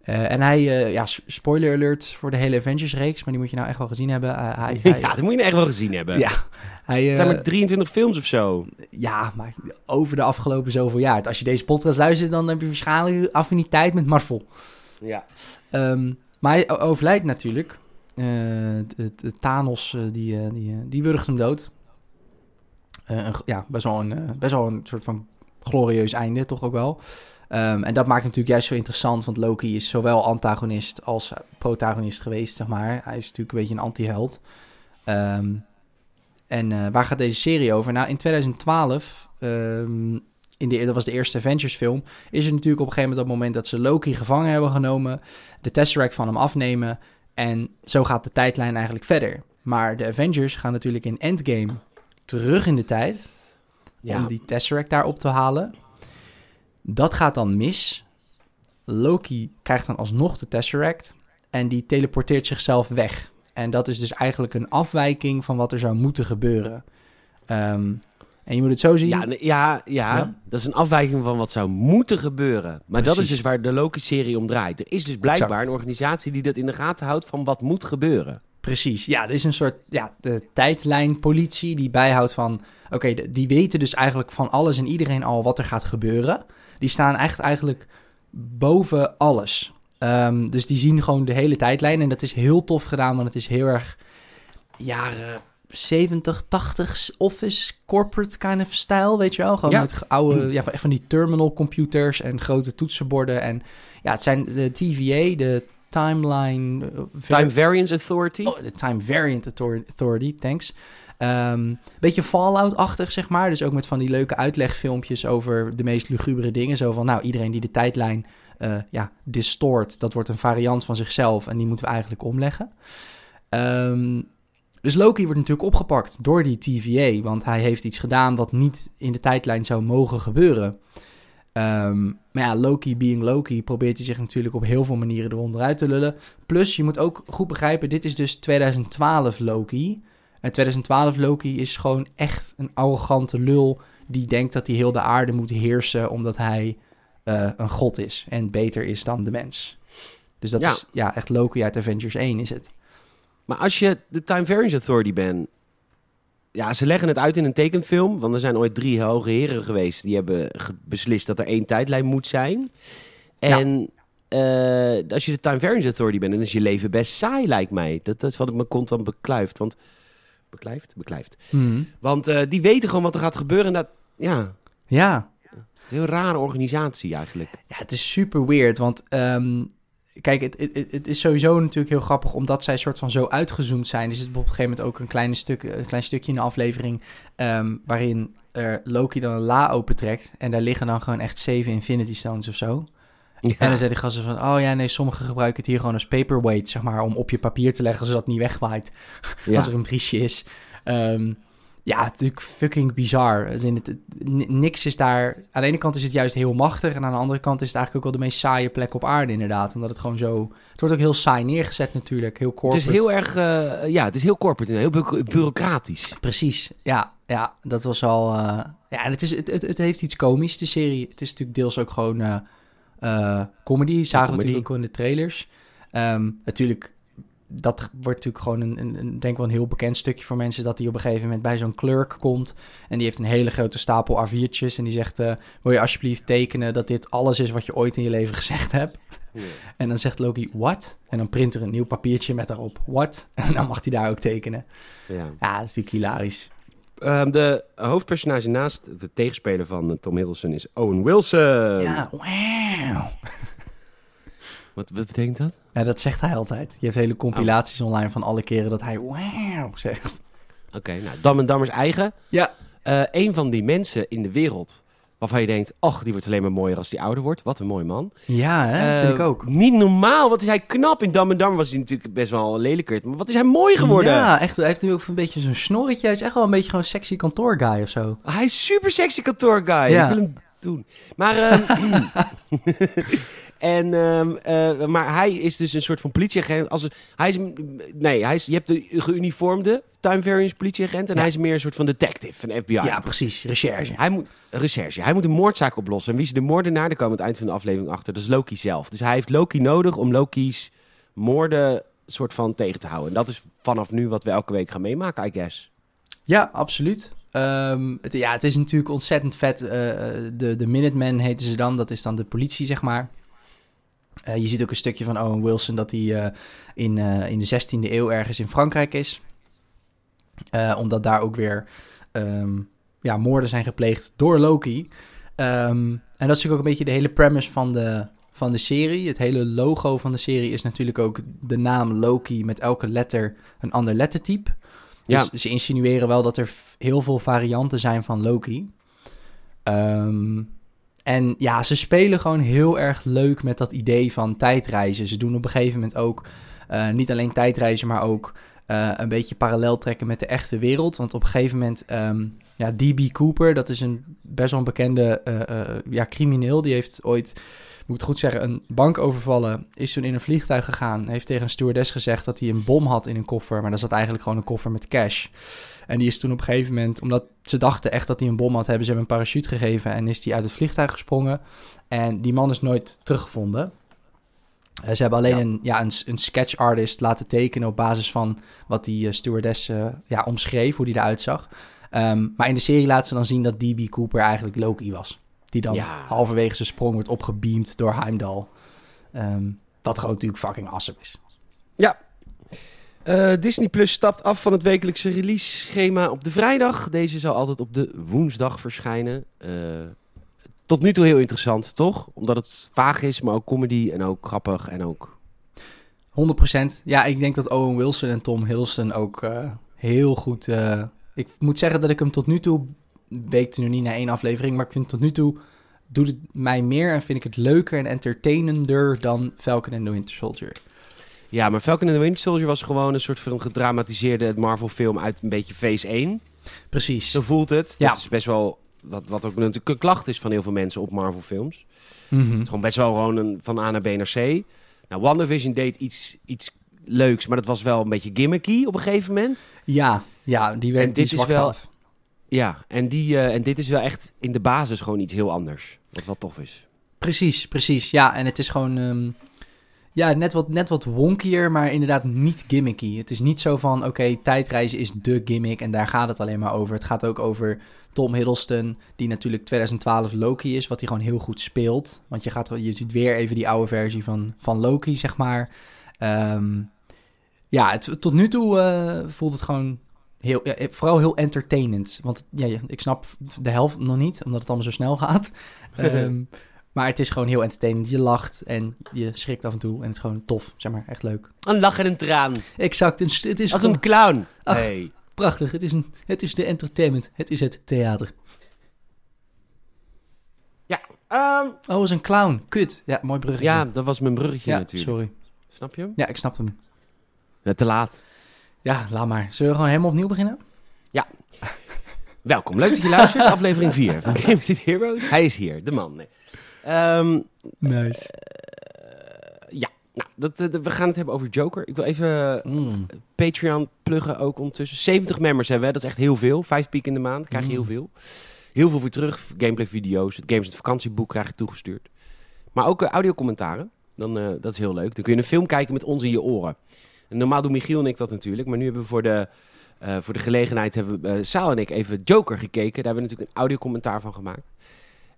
eh, en hij, eh, ja, spoiler alert voor de hele Avengers-reeks. Maar die moet je nou echt wel gezien hebben. Hij, hij, ja, dat moet je nou echt wel gezien hebben. ja, hij, Het eh, zijn maar 23 films of zo. Ja, maar over de afgelopen zoveel jaar. Als je deze podcast luistert, dan heb je waarschijnlijk affiniteit met Marvel. Ja. Ehm, maar hij overlijdt natuurlijk. Eh, het Thanos, eh, die, eh, die, eh, die wurgt hem dood. Eh, ja, best wel, een, eh, best wel een soort van glorieus einde, toch ook wel. Ehm, en dat maakt natuurlijk juist zo interessant, want Loki is zowel antagonist als protagonist geweest, zeg maar. Hij is natuurlijk een beetje een anti-held. Ehm, en eh, waar gaat deze serie over? Nou, in 2012, ehm, in de, dat was de eerste Avengers film, is er natuurlijk op een gegeven moment dat moment dat ze Loki gevangen hebben genomen, de Tesseract van hem afnemen en zo gaat de tijdlijn eigenlijk verder. Maar de Avengers gaan natuurlijk in Endgame terug in de tijd Ja. om die Tesseract daar op te halen. Dat gaat dan mis. Loki krijgt dan alsnog de Tesseract en die teleporteert zichzelf weg. En dat is dus eigenlijk een afwijking van wat er zou moeten gebeuren. Ehm, en je moet het zo zien. Ja, ja, ja, Ja? dat is een afwijking van wat zou moeten gebeuren. Maar dat is dus waar de Loki-serie om draait. Er is dus blijkbaar Exact. een organisatie die dat in de gaten houdt van wat moet gebeuren. Precies, ja, er is een soort ja, de tijdlijnpolitie die bijhoudt van... Oké, die weten dus eigenlijk van alles en iedereen al wat er gaat gebeuren. Die staan echt eigenlijk boven alles. Ehm, dus die zien gewoon de hele tijdlijn en dat is heel tof gedaan, want het is heel erg jaren 70, 80 office corporate kind of style, weet je wel? Gewoon Ja. met oude, ja, van- die terminal computers en grote toetsenborden. En ja, het zijn de TVA, de Timeline... eh, Time Variance Authority. Oh, de Time Variant Author- Authority, thanks. Ehm beetje Fallout-achtig, zeg maar. Dus ook met van die leuke uitlegfilmpjes over de meest lugubere dingen. Zo van, nou, iedereen die de tijdlijn eh ja, distort, dat wordt een variant van zichzelf. En die moeten we eigenlijk omleggen. Ehm, dus Loki wordt natuurlijk opgepakt door die TVA. Want hij heeft iets gedaan wat niet in de tijdlijn zou mogen gebeuren. Ehm, maar ja, Loki being Loki probeert hij zich natuurlijk op heel veel manieren eronder uit te lullen. Plus, je moet ook goed begrijpen, dit is dus 2012 Loki. En 2012 Loki is gewoon echt een arrogante lul die denkt dat hij heel de aarde moet heersen omdat hij eh, een god is en beter is dan de mens. Dus dat Ja. is ja, echt Loki uit Avengers 1 is het. Maar als je de Time Variance Authority bent... Ja, ze leggen het uit in een tekenfilm. Want er zijn ooit drie hoge heren geweest... die hebben beslist dat er één tijdlijn moet zijn. En eh, als je de Time Variance Authority bent... dan is je leven best saai, lijkt mij. Dat, dat is wat ik me constant beklijft. Want... Beklijft? Beklijft. Want eh, die weten gewoon wat er gaat gebeuren. En dat... Ja, Ja, heel rare organisatie eigenlijk. Ja, het is super weird, want ehm, kijk, het, het, het- het is sowieso natuurlijk heel grappig omdat zij soort van zo uitgezoomd zijn. Er zit op een gegeven moment ook een, kleine stuk, een klein stukje in de aflevering ehm, waarin er Loki dan een la opentrekt en daar liggen dan gewoon echt zeven Infinity Stones of zo. Ja. En dan zeggen die gasten van, oh ja, nee, sommigen gebruiken het hier gewoon als paperweight, zeg maar, om op je papier te leggen zodat het niet wegwaait Ja. als er een briesje is. Ehm, ja, natuurlijk fucking bizar. In het, het- niks is daar... Aan de ene kant is het juist heel machtig... en aan de andere kant is het eigenlijk ook wel de meest saaie plek op aarde inderdaad. Omdat het gewoon zo... Het wordt ook heel saai neergezet natuurlijk, heel Het corporate. is heel erg... eh, ja, het is heel corporate en heel bu- bureaucratisch. Precies, ja, ja, dat was al... eh, ja, en het, is, het, het, het heeft iets komisch, de serie. Het is natuurlijk deels ook gewoon eh, comedy. Zagen we comedy. natuurlijk ook in de trailers. Ehm, natuurlijk, dat wordt natuurlijk gewoon een, een, een, denk wel een heel bekend stukje voor mensen... dat hij op een gegeven moment bij zo'n clerk komt... en die heeft een hele grote stapel A4'tjes... en die zegt, eh, wil je alsjeblieft tekenen dat dit alles is... wat je ooit in je leven gezegd hebt? En dan zegt Loki, what? En dan print er een nieuw papiertje met daarop, what? En dan mag hij daar ook tekenen. Ja. Ja, dat is natuurlijk hilarisch. Ehm, de hoofdpersonage naast de tegenspeler van Tom Hiddleston is Owen Wilson. Ja, wow. Wat, wat betekent dat? Ja, dat zegt hij altijd. Je hebt hele compilaties online van alle keren dat hij wow zegt. Oké, nou, Dam en Dammers eigen. Ja. Eh, een van die mensen in de wereld waarvan je denkt... ach, die wordt alleen maar mooier als die ouder wordt. Wat een mooi man. Ja, hè? Eh, vind ik ook. Niet normaal. Wat is hij knap. In Dam en Dammer was hij natuurlijk best wel lelijker. Maar wat is hij mooi geworden. Ja, echt. Hij heeft nu ook een beetje zo'n snorretje. Hij is echt wel een beetje gewoon een sexy kantoorguy of zo. Hij is super sexy kantoorguy. Ja. Ik wil hem doen. Maar, ehm, en, ehm, eh, maar hij is dus een soort van politieagent. Als, hij is, nee, hij is, je hebt de geuniformde Time Variance politieagent. En Ja. hij is meer een soort van detective, een FBI. Ja, precies. Recherche. Hij moet, recherche. Hij moet een moordzaak oplossen. En wie is de moordenaar? Daar komen het eind van de aflevering achter. Dat is Loki zelf. Dus hij heeft Loki nodig om Loki's moorden soort van tegen te houden. En dat is vanaf nu wat we elke week gaan meemaken, I guess. Ja, absoluut. Ehm, het, ja, het is natuurlijk ontzettend vet. Eh, de, de Minutemen heten ze dan. Dat is dan de politie, zeg maar. Eh, je ziet ook een stukje van Owen Wilson dat hij eh, in, eh, in de 16e eeuw ergens in Frankrijk is. Omdat daar ook weer ehm, ja, moorden zijn gepleegd door Loki. Ehm, en dat is natuurlijk ook een beetje de hele premise van de, van de serie. Het hele logo van de serie is natuurlijk ook de naam Loki met elke letter een ander lettertype. Ja. Dus ze insinueren wel dat er heel veel varianten zijn van Loki. Ehm, en ja, ze spelen gewoon heel erg leuk met dat idee van tijdreizen. Ze doen op een gegeven moment ook eh, niet alleen tijdreizen, maar ook eh, een beetje parallel trekken met de echte wereld. Want op een gegeven moment, ehm, ja, D.B. Cooper, dat is een best wel een bekende eh, ja, crimineel. Die heeft ooit, moet ik goed zeggen, een bank overvallen. Is toen in een vliegtuig gegaan. Heeft tegen een stewardess gezegd dat hij een bom had in een koffer. Maar dat zat eigenlijk gewoon een koffer met cash. En die is toen op een gegeven moment, omdat ze dachten echt dat hij een bom had, hebben ze hem een parachute gegeven en is hij uit het vliegtuig gesprongen. En die man is nooit teruggevonden. Eh, ze hebben alleen Ja. Een, ja, een, een sketch artist laten tekenen op basis van wat die eh, stewardess eh, ja, omschreef, hoe die eruit zag. Ehm, maar in de serie laten ze dan zien dat D.B. Cooper eigenlijk Loki was. Die dan Ja. halverwege zijn sprong wordt opgebeamd door Heimdall. Ehm, wat gewoon natuurlijk fucking awesome is. Eh, Disney Plus stapt af van het wekelijkse release-schema op de vrijdag. Deze zal altijd op de woensdag verschijnen. Eh, tot nu toe heel interessant, toch? Omdat het vaag is, maar ook comedy en ook grappig en ook... 100%. Ja, ik denk dat Owen Wilson en Tom Hiddleston ook eh, heel goed... ik moet zeggen dat ik hem tot nu toe... Weet nu niet na één aflevering, maar ik vind tot nu toe... Doet het mij meer en vind ik het leuker en entertainender dan Falcon and the Winter Soldier. Ja, maar Falcon and the Winter Soldier was gewoon een soort van gedramatiseerde Marvel-film uit een beetje Phase 1. Precies. Zo voelt het. Ja. Dat is best wel... Wat, wat ook natuurlijk een klacht is van heel veel mensen op Marvel-films. Mhm. Het is gewoon best wel gewoon een, van A naar B naar C. Nou, WandaVision deed iets, iets leuks, maar dat was wel een beetje gimmicky op een gegeven moment. Ja, ja, die En werd dit die is wel- af. Ja, en, die, eh, en dit is wel echt in de basis gewoon iets heel anders. Wat wel tof is. Precies, precies. Ja, en het is gewoon... ehm, ja, net wat, net wat wonkier, maar inderdaad niet gimmicky. Het is niet zo van, oké, tijdreizen is de gimmick en daar gaat het alleen maar over. Het gaat ook over Tom Hiddleston, die natuurlijk 2012 Loki is, wat hij gewoon heel goed speelt. Want je, gaat, je ziet weer even die oude versie van, van Loki, zeg maar. Ehm, ja, het, tot nu toe eh, voelt het gewoon heel, ja, vooral heel entertainend. Want ja, ja, ik snap de helft nog niet, omdat het allemaal zo snel gaat. Ehm, maar het is gewoon heel entertainend. Je lacht en je schrikt af en toe. En het is gewoon tof, zeg maar. Echt leuk. Een lach en een traan. Exact. Het is, het is Als gewoon een clown. Ach. Nee. prachtig. Het is, een, het is de entertainment. Het is het theater. Ehm, Oh, is een clown. Kut. Ja, mooi bruggetje. ja, dat was mijn bruggetje ja natuurlijk. sorry. Snap je hem? Ja, ik snap hem. Ja, te laat. Ja, laat maar. Zullen we gewoon helemaal opnieuw beginnen? Welkom, leuk dat je luistert. Aflevering 4 van Games Heroes. Hij is hier, de man. Nee. Ehm, Nice. eh, ja, nou, dat, eh, we gaan het hebben over Joker. Ik wil even Mm. Patreon pluggen ook ondertussen. 70 members hebben we, dat is echt heel veel. Vijf piek in de maand, krijg je heel Mm. veel. Heel veel voor terug. Gameplay video's, het Games het vakantieboek krijg je toegestuurd. Maar ook uh, audiocommentaren. Dan, eh, dat is heel leuk. Dan kun je een film kijken met ons in je oren. En normaal doen Michiel en ik dat natuurlijk. Maar nu hebben we voor de, eh, voor de gelegenheid... hebben eh, Saal en ik even Joker gekeken. Daar hebben we natuurlijk een audiocommentaar van gemaakt.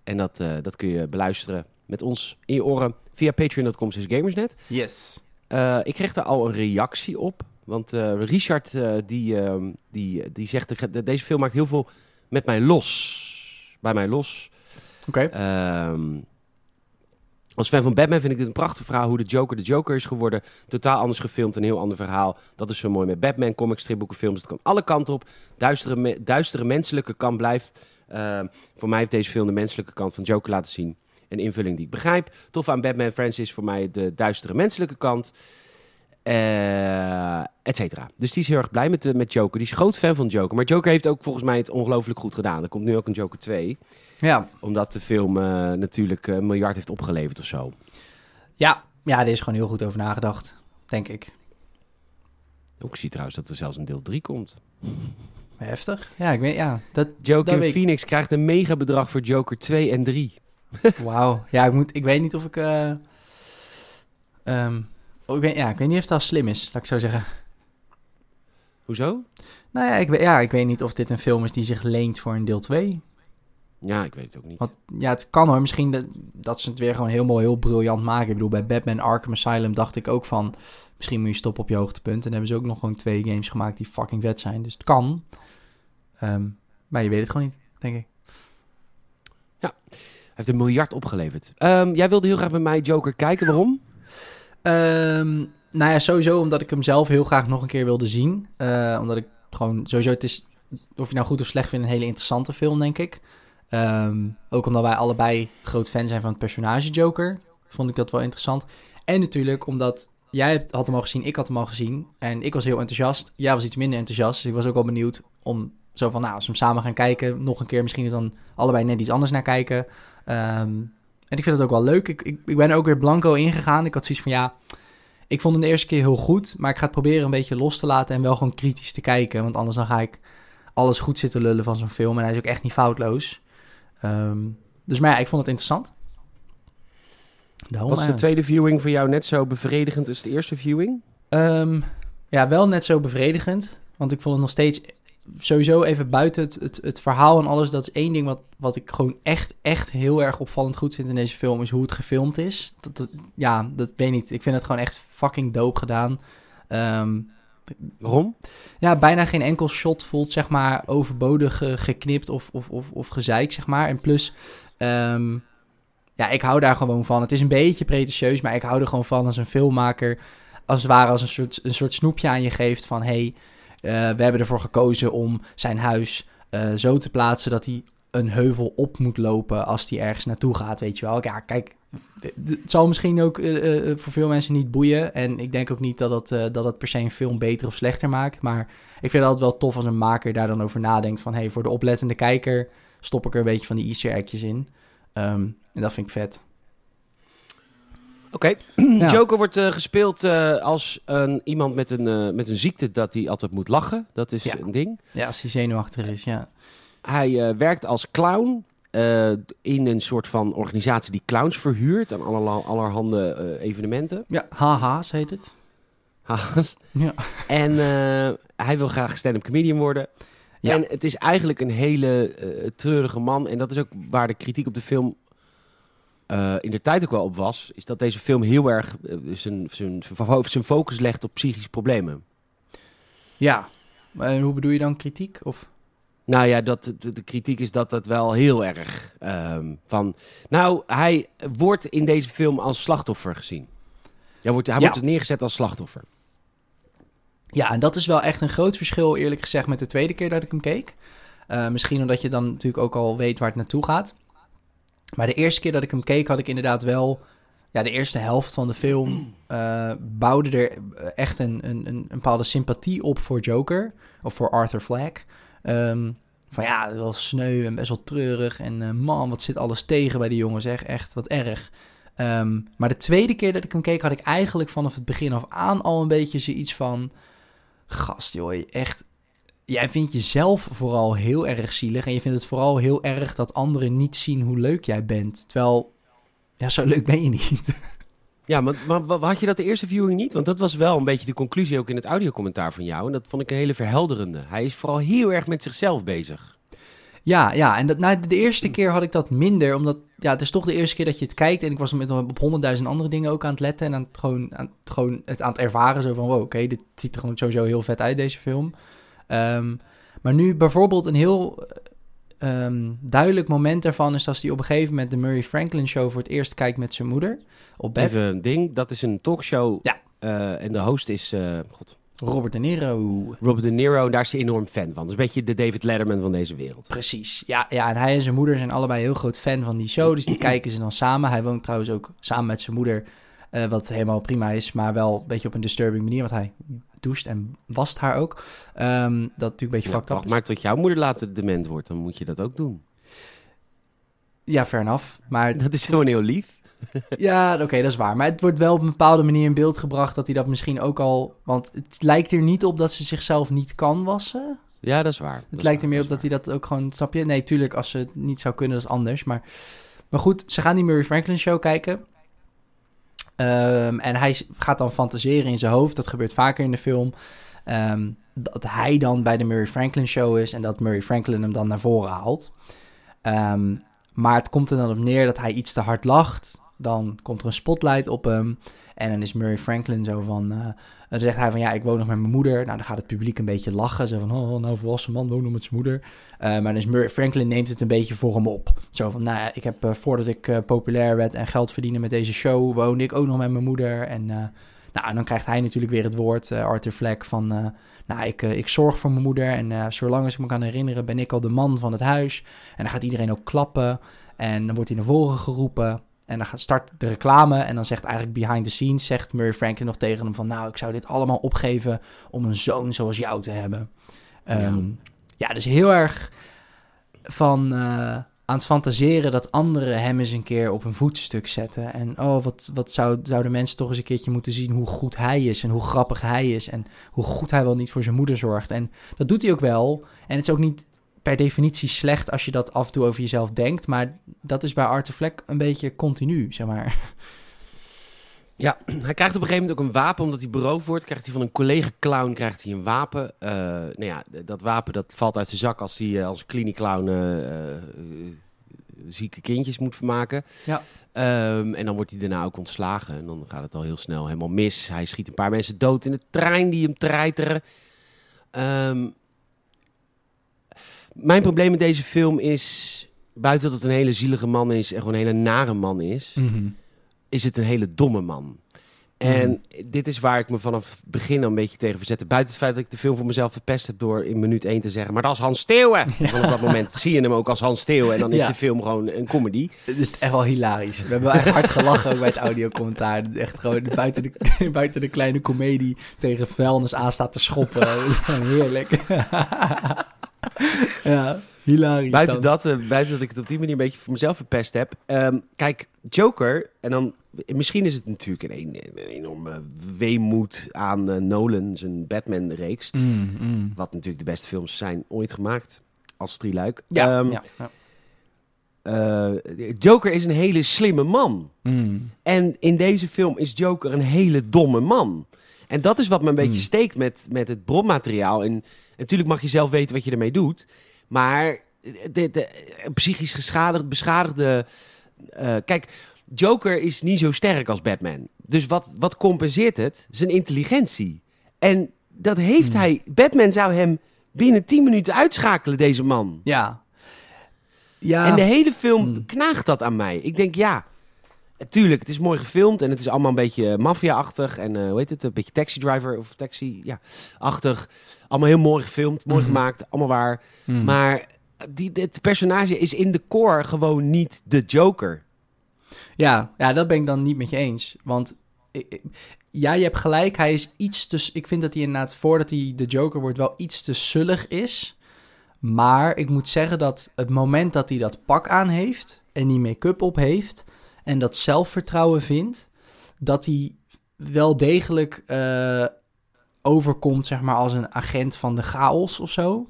En dat, eh, dat kun je beluisteren met ons in je oren via patreon.com gamersnet. Yes. Eh, ik kreeg daar al een reactie op. Want eh, Richard die, ehm, die, die zegt, de- deze film maakt heel veel met mij los. Bij mij los. Oké. Ehm, als fan van Batman vind ik dit een prachtig verhaal hoe de Joker de Joker is geworden. Totaal anders gefilmd, een heel ander verhaal. Dat is zo mooi met Batman, comics, stripboeken, films. Het kan alle kanten op. Duistere, me- duistere menselijke kant blijft. Ehm, voor mij heeft deze film de menselijke kant van Joker laten zien. Een invulling die ik begrijp. Tof aan Batman Francis voor mij de duistere menselijke kant. Eh et cetera. Dus die is heel erg blij met, de, met Joker. Die is groot fan van Joker. Maar Joker heeft ook volgens mij het ongelooflijk goed gedaan. Er komt nu ook een Joker 2. Ja. Omdat de film eh, natuurlijk eh, een miljard heeft opgeleverd of zo. Ja. Ja, er is gewoon heel goed over nagedacht. Denk ik. Ook zie trouwens dat er zelfs een deel 3 komt. Heftig. Ja, ik weet, ja. Dat, Joker Dat weet ik. Phoenix krijgt een mega bedrag voor Joker 2 en 3. Wauw. Ja, ik, moet, ik weet niet of ik... eh, ehm, oh, ik, weet, ja, ik weet niet of het al slim is, laat ik zo zeggen. Hoezo? Nou ja ik, weet, ja, ik weet niet of dit een film is die zich leent voor een deel 2. Ja, ik weet het ook niet. Want ja, het kan hoor. Misschien dat, dat ze het weer gewoon helemaal heel briljant maken. Ik bedoel, bij Batman Arkham Asylum dacht ik ook van... Misschien moet je stoppen op je hoogtepunt. En dan hebben ze ook nog gewoon twee games gemaakt die fucking vet zijn. Dus het kan. Ehm, maar je weet het gewoon niet, denk ik. Hij heeft een miljard opgeleverd. Ehm, jij wilde heel graag met mij Joker kijken. Waarom? Ehm, nou ja, sowieso omdat ik hem zelf heel graag nog een keer wilde zien. Eh, omdat ik gewoon sowieso, het is, of je nou goed of slecht vindt, een hele interessante film, denk ik. Ook omdat wij allebei groot fan zijn van het personage Joker, vond ik dat wel interessant. En natuurlijk omdat jij had hem al gezien, ik had hem al gezien. En ik was heel enthousiast. Jij was iets minder enthousiast. Dus ik was ook wel benieuwd om zo van, nou, als we hem samen gaan kijken, nog een keer misschien dan allebei net iets anders naar kijken. Ehm, en ik vind het ook wel leuk. Ik, ik, ik ben er ook weer blanco ingegaan. Ik had zoiets van, ja, ik vond hem de eerste keer heel goed. Maar ik ga het proberen een beetje los te laten en wel gewoon kritisch te kijken. Want anders dan ga ik alles goed zitten lullen van zo'n film. En hij is ook echt niet foutloos. Ehm, dus maar ja, ik vond het interessant. Daarom, Was de eh, tweede viewing voor jou net zo bevredigend als de eerste viewing? Ehm, ja, wel net zo bevredigend. Want ik vond het nog steeds sowieso even buiten het, het, het verhaal en alles. Dat is één ding wat, wat ik gewoon echt, echt heel erg opvallend goed vind in deze film. Is hoe het gefilmd is. Dat, dat- ja, dat weet ik niet. Ik vind het gewoon echt fucking dope gedaan. Ehm, Waarom? ja, bijna geen enkel shot voelt, zeg maar, overbodig geknipt of, of, of, of gezeik, zeg maar. En plus, ehm, ja, ik hou daar gewoon van. Het is een beetje pretentieus, maar ik hou er gewoon van als een filmmaker, als het ware, als een soort, een soort snoepje aan je geeft van, hey, we hebben ervoor gekozen om zijn huis eh, zo te plaatsen dat hij een heuvel op moet lopen als hij ergens naartoe gaat, weet je wel. Ja, kijk, het zal misschien ook eh, eh, voor veel mensen niet boeien. En ik denk ook niet dat het, eh, dat het per se een film beter of slechter maakt. Maar ik vind het altijd wel tof als een maker daar dan over nadenkt. Van hey, voor de oplettende kijker stop ik er een beetje van die easter eggjes in. Ehm, en dat vind ik vet. Oké. Ja. Joker wordt eh, gespeeld eh, als een, iemand met een, eh, met een ziekte dat hij altijd moet lachen. Dat is Ja. een ding. Ja, als hij zenuwachtig is, ja. Hij werkt als clown in een soort van organisatie die clowns verhuurt aan allerhande evenementen. Ja, haha's heet het. Haha's. Ja. En hij wil graag stand-up comedian worden. Ja. En het is eigenlijk een hele treurige man. En dat is ook waar de kritiek op de film eh, in de tijd ook wel op was. Is dat deze film heel erg eh, zijn, zijn, zijn focus legt op psychische problemen. Ja. En hoe bedoel je dan kritiek? Of... Nou ja, dat, de, de kritiek is dat dat wel heel erg ehm, van... Nou, hij wordt in deze film als slachtoffer gezien. Hij wordt, hij Ja. wordt neergezet als slachtoffer. Ja, en dat is wel echt een groot verschil, eerlijk gezegd, met de tweede keer dat ik hem keek. Eh, misschien omdat je dan natuurlijk ook al weet waar het naartoe gaat. Maar de eerste keer dat ik hem keek, had ik inderdaad wel... Ja, de eerste helft van de film eh, bouwde er echt een, een, een, een bepaalde sympathie op voor Joker. Of voor Arthur Fleck. Ehm, van ja, wel sneu en best wel treurig. En eh, man, wat zit alles tegen bij die jongen, zeg. Echt, wat erg. Ehm, maar de tweede keer dat ik hem keek, had ik eigenlijk vanaf het begin af aan al een beetje zoiets van... Gast, joh, echt... Jij vindt jezelf vooral heel erg zielig. En je vindt het vooral heel erg dat anderen niet zien hoe leuk jij bent. Terwijl, ja, zo leuk ben je niet. Ja, maar, maar had je dat de eerste viewing niet? Want dat was wel een beetje de conclusie ook in het audiocommentaar van jou. En dat vond ik een hele verhelderende. Hij is vooral heel erg met zichzelf bezig. Ja, ja, en dat, nou, de eerste keer had ik dat minder, omdat ja, het is toch de eerste keer dat je het kijkt. En ik was met op honderdduizend andere dingen ook aan het letten en aan het, gewoon, aan, het, gewoon het aan het ervaren. Zo van, wow, oké, dit ziet er gewoon sowieso heel vet uit, deze film. Ehm, maar nu bijvoorbeeld een heel eh, ehm, duidelijk moment daarvan is als hij op een gegeven moment de Murray Franklin Show voor het eerst kijkt met zijn moeder op bed. Even een ding, dat is een talkshow. Ja. Eh, en de host is eh, God, Robert De Niro. Robert De Niro. Daar is hij enorm fan van. Dat is een beetje de David Letterman van deze wereld. Precies. Ja, ja, en hij en zijn moeder zijn allebei heel groot fan van die show. Dus die kijken ze dan samen. Hij woont trouwens ook samen met zijn moeder. eh, wat helemaal prima is, maar wel een beetje op een disturbing manier. Want hij doucht en wast haar ook. Ehm, dat natuurlijk een beetje Ja, fucked up maar tot jouw moeder later dement wordt, dan moet je dat ook doen. Ja, fair enough. Maar Dat is gewoon heel lief. ja, oké, dat is waar. Maar het wordt wel op een bepaalde manier in beeld gebracht dat hij dat misschien ook al... Want het lijkt er niet op dat ze zichzelf niet kan wassen. Ja, dat is waar. Het lijkt er meer op dat hij dat ook gewoon, snap je? Nee, tuurlijk, als ze het niet zou kunnen, dat is anders. Maar, maar goed, ze gaan die Murray Franklin show kijken. Ehm, en hij gaat dan fantaseren in zijn hoofd, dat gebeurt vaker in de film. ehm, dat hij dan bij de Murray Franklin show is en dat Murray Franklin hem dan naar voren haalt. Ehm, maar het komt er dan op neer dat hij iets te hard lacht. Dan komt er een spotlight op hem. En dan is Murray Franklin zo van... eh, dan zegt hij van, ja, ik woon nog met mijn moeder. Nou, dan gaat het publiek een beetje lachen. Zo van, oh, nou, volwassen man woont nog met zijn moeder. Eh, maar dan is Murray Franklin neemt het een beetje voor hem op. Zo van, nou ik heb, eh, voordat ik populair werd en geld verdiende met deze show... woonde ik ook nog met mijn moeder. En, nou, dan krijgt hij natuurlijk weer het woord, Arthur Fleck, van... nou, ik, ik zorg voor mijn moeder en zolang als ik me kan herinneren ben ik al de man van het huis. En dan gaat iedereen ook klappen en dan wordt hij naar voren geroepen. En dan gaat- start de reclame en dan zegt eigenlijk behind the scenes, zegt Murray Franklin nog tegen hem van... Nou, ik zou dit allemaal opgeven om een zoon zoals jou te hebben. Ehm, ja. dus heel erg van eh, aan het fantaseren dat anderen hem eens een keer op een voetstuk zetten. En oh, wat, wat zou, zouden mensen toch eens een keertje moeten zien hoe goed hij is en hoe grappig hij is en hoe goed hij wel niet voor zijn moeder zorgt. En dat doet hij ook wel. En het is ook niet per definitie slecht als je dat af en toe over jezelf denkt, maar dat is bij Arthur Fleck een beetje continu, zeg maar. Ja, hij krijgt op een gegeven moment ook een wapen omdat hij beroofd wordt. Krijgt hij van een collega clown krijgt hij een wapen. Eh, nou ja, dat wapen dat valt uit zijn zak als hij eh, als kliniek clown eh, eh, eh, zieke kindjes moet vermaken. Ja. Ehm, en dan wordt hij daarna ook ontslagen. En dan gaat het al heel snel helemaal mis. Hij schiet een paar mensen dood in de trein die hem treiteren. Ehm, mijn probleem met deze film is, buiten dat het een hele zielige man is en gewoon een hele nare man is is het een hele domme man. En dit is waar ik me vanaf het begin al een beetje tegen verzette. Buiten het feit dat ik de film voor mezelf verpest heb door in minuut 1 te zeggen... maar dat is Hans Steeuwen. Want op dat moment zie je hem ook als Hans Steeuwen... en dan is Ja. de film gewoon een comedy. Het is echt wel hilarisch. We hebben echt hard gelachen ook bij het audiocommentaar. Echt gewoon buiten de, buiten de kleine komedie tegen vuilnis aan staat te schoppen. Heerlijk. Ja, hilarisch. Buiten dat, eh, buiten dat ik het op die manier een beetje voor mezelf verpest heb. Ehm, kijk, Joker, en dan... Misschien is het natuurlijk een, een, een enorme weemoed aan eh, Nolan, zijn Batman-reeks. Mm, mm. Wat natuurlijk de beste films zijn ooit gemaakt. Als drieluik. Ja, Ehm, ja, ja. eh, Joker is een hele slimme man. Mm. En in deze film is Joker een hele domme man. En dat is wat me een beetje Hmm. steekt met, met het bronmateriaal. En natuurlijk mag je zelf weten wat je ermee doet. Maar de, de, psychisch geschadigd, beschadigde... eh, kijk, Joker is niet zo sterk als Batman. Dus wat, wat compenseert het? Zijn intelligentie. En dat heeft Hmm. hij... Batman zou hem binnen 10 minuten uitschakelen, deze man. Ja. Ja. En de hele film Hmm. knaagt dat aan mij. Ik denk, ja, tuurlijk, het is mooi gefilmd en het is allemaal een beetje eh, maffia-achtig. En eh, hoe heet het, een beetje taxi driver of taxi, ja, achtig. Allemaal heel mooi gefilmd, mooi Mhm. gemaakt, allemaal waar. Mm. Maar die, dit personage is in de core gewoon niet de Joker. Ja, ja, dat ben ik dan niet met je eens. Want ja, je hebt gelijk. Hij is iets te. Ik vind dat hij inderdaad, voordat hij de Joker wordt, wel iets te zullig is. Maar ik moet zeggen dat het moment dat hij dat pak aan heeft en die make-up op heeft en dat zelfvertrouwen vindt, dat hij wel degelijk eh, overkomt, zeg maar, als een agent van de chaos of zo.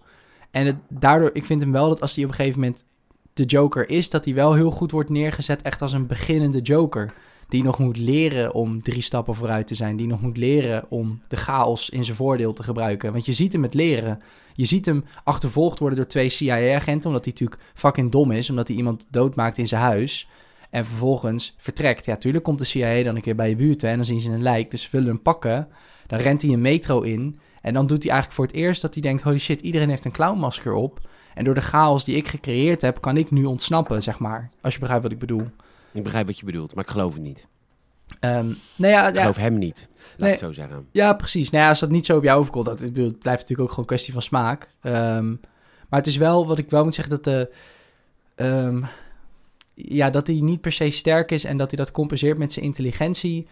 En het, daardoor, ik vind hem wel dat als hij op een gegeven moment de Joker is, dat hij wel heel goed wordt neergezet echt als een beginnende Joker. Die nog moet leren om drie stappen vooruit te zijn. Die nog moet leren om de chaos in zijn voordeel te gebruiken. Want je ziet hem het leren. Je ziet hem achtervolgd worden door twee CIA-agenten. Omdat hij natuurlijk fucking dom is. Omdat hij iemand doodmaakt in zijn huis. En vervolgens vertrekt. Ja, tuurlijk komt de CIA dan een keer bij je buurt. hè, En dan zien ze een lijk. Dus ze willen hem pakken. Dan rent hij een metro in. En dan doet hij eigenlijk voor het eerst dat hij denkt... Holy shit, iedereen heeft een clownmasker op. En door de chaos die ik gecreëerd heb... kan ik nu ontsnappen, zeg maar. Als je begrijpt wat ik bedoel. Ik begrijp wat je bedoelt, maar ik geloof het niet. Ehm nou ja, Ik ja, geloof hem niet, laat Nee. ik het zo zeggen. ja, precies. Nou ja, als dat niet zo op jou overkomt, dat het blijft natuurlijk ook gewoon een kwestie van smaak. Ehm, maar het is wel, wat ik wel moet zeggen, dat de... ehm, ja, dat hij niet per se sterk is en dat hij dat compenseert met zijn intelligentie...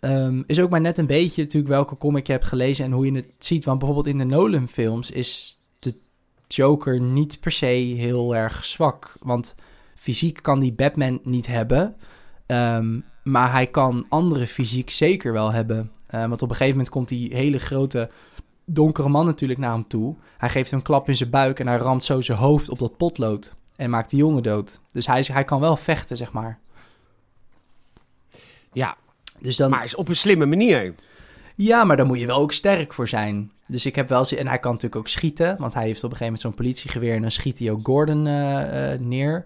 ehm, is ook maar net een beetje natuurlijk welke comic je hebt gelezen en hoe je het ziet. Want bijvoorbeeld in de Nolan-films is de Joker niet per se heel erg zwak. Want fysiek kan die Batman niet hebben... Ehm, maar hij kan andere fysiek zeker wel hebben. Eh, want op een gegeven moment komt die hele grote donkere man natuurlijk naar hem toe. Hij geeft hem een klap in zijn buik en hij ramt zo zijn hoofd op dat potlood. En maakt die jongen dood. Dus hij, is, hij kan wel vechten, zeg maar. Ja, Dus dan, maar is op een slimme manier. Ja, maar daar moet je wel ook sterk voor zijn. Dus ik heb wel... zin- En hij kan natuurlijk ook schieten. Want hij heeft op een gegeven moment zo'n politiegeweer... en dan schiet hij ook Gordon eh, eh, neer.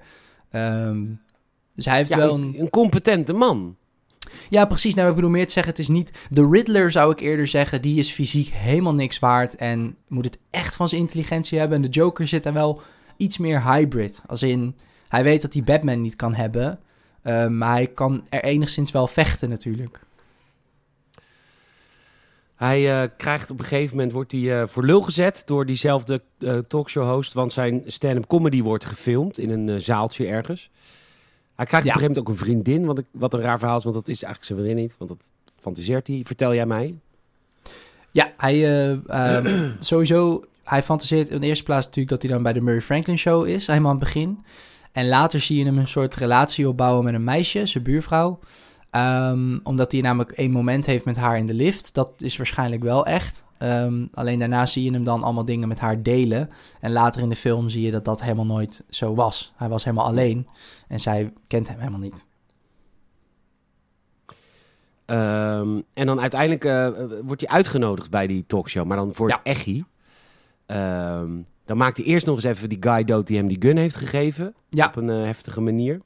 Ehm, dus hij heeft Ja, wel een, een... een competente man. Ja, precies. Nou, ik bedoel meer te zeggen, het is niet... De Riddler zou ik eerder zeggen, die is fysiek helemaal niks waard... en moet het echt van zijn intelligentie hebben. En de Joker zit daar wel iets meer hybrid. Als in, hij weet dat hij Batman niet kan hebben... Uh, maar hij kan er enigszins wel vechten natuurlijk. Hij uh, krijgt op een gegeven moment wordt hij uh, voor lul gezet door diezelfde talkshow host, want zijn stand-up comedy wordt gefilmd in een zaaltje ergens. Hij krijgt ja. op een gegeven moment ook een vriendin, wat, ik, wat een raar verhaal is, want dat is eigenlijk zijn vriendin niet, want dat fantaseert hij. Vertel jij mij? Ja, hij uh, sowieso, hij fantaseert in de eerste plaats natuurlijk dat hij dan bij de Murray Franklin Show is, helemaal aan het begin. En later zie je hem een soort relatie opbouwen met een meisje, zijn buurvrouw. Um, omdat hij namelijk één moment heeft met haar in de lift. Dat is waarschijnlijk wel echt. Um, alleen daarna zie je hem dan allemaal dingen met haar delen. En later in de film zie je dat dat helemaal nooit zo was. Hij was helemaal alleen en zij kent hem helemaal niet. Um, en dan uiteindelijk uh, wordt hij uitgenodigd bij die talkshow, maar dan voor ja. het echi. dan maakt hij eerst nog eens even die guy dood die hem die gun heeft gegeven. Ja. Op een uh, heftige manier.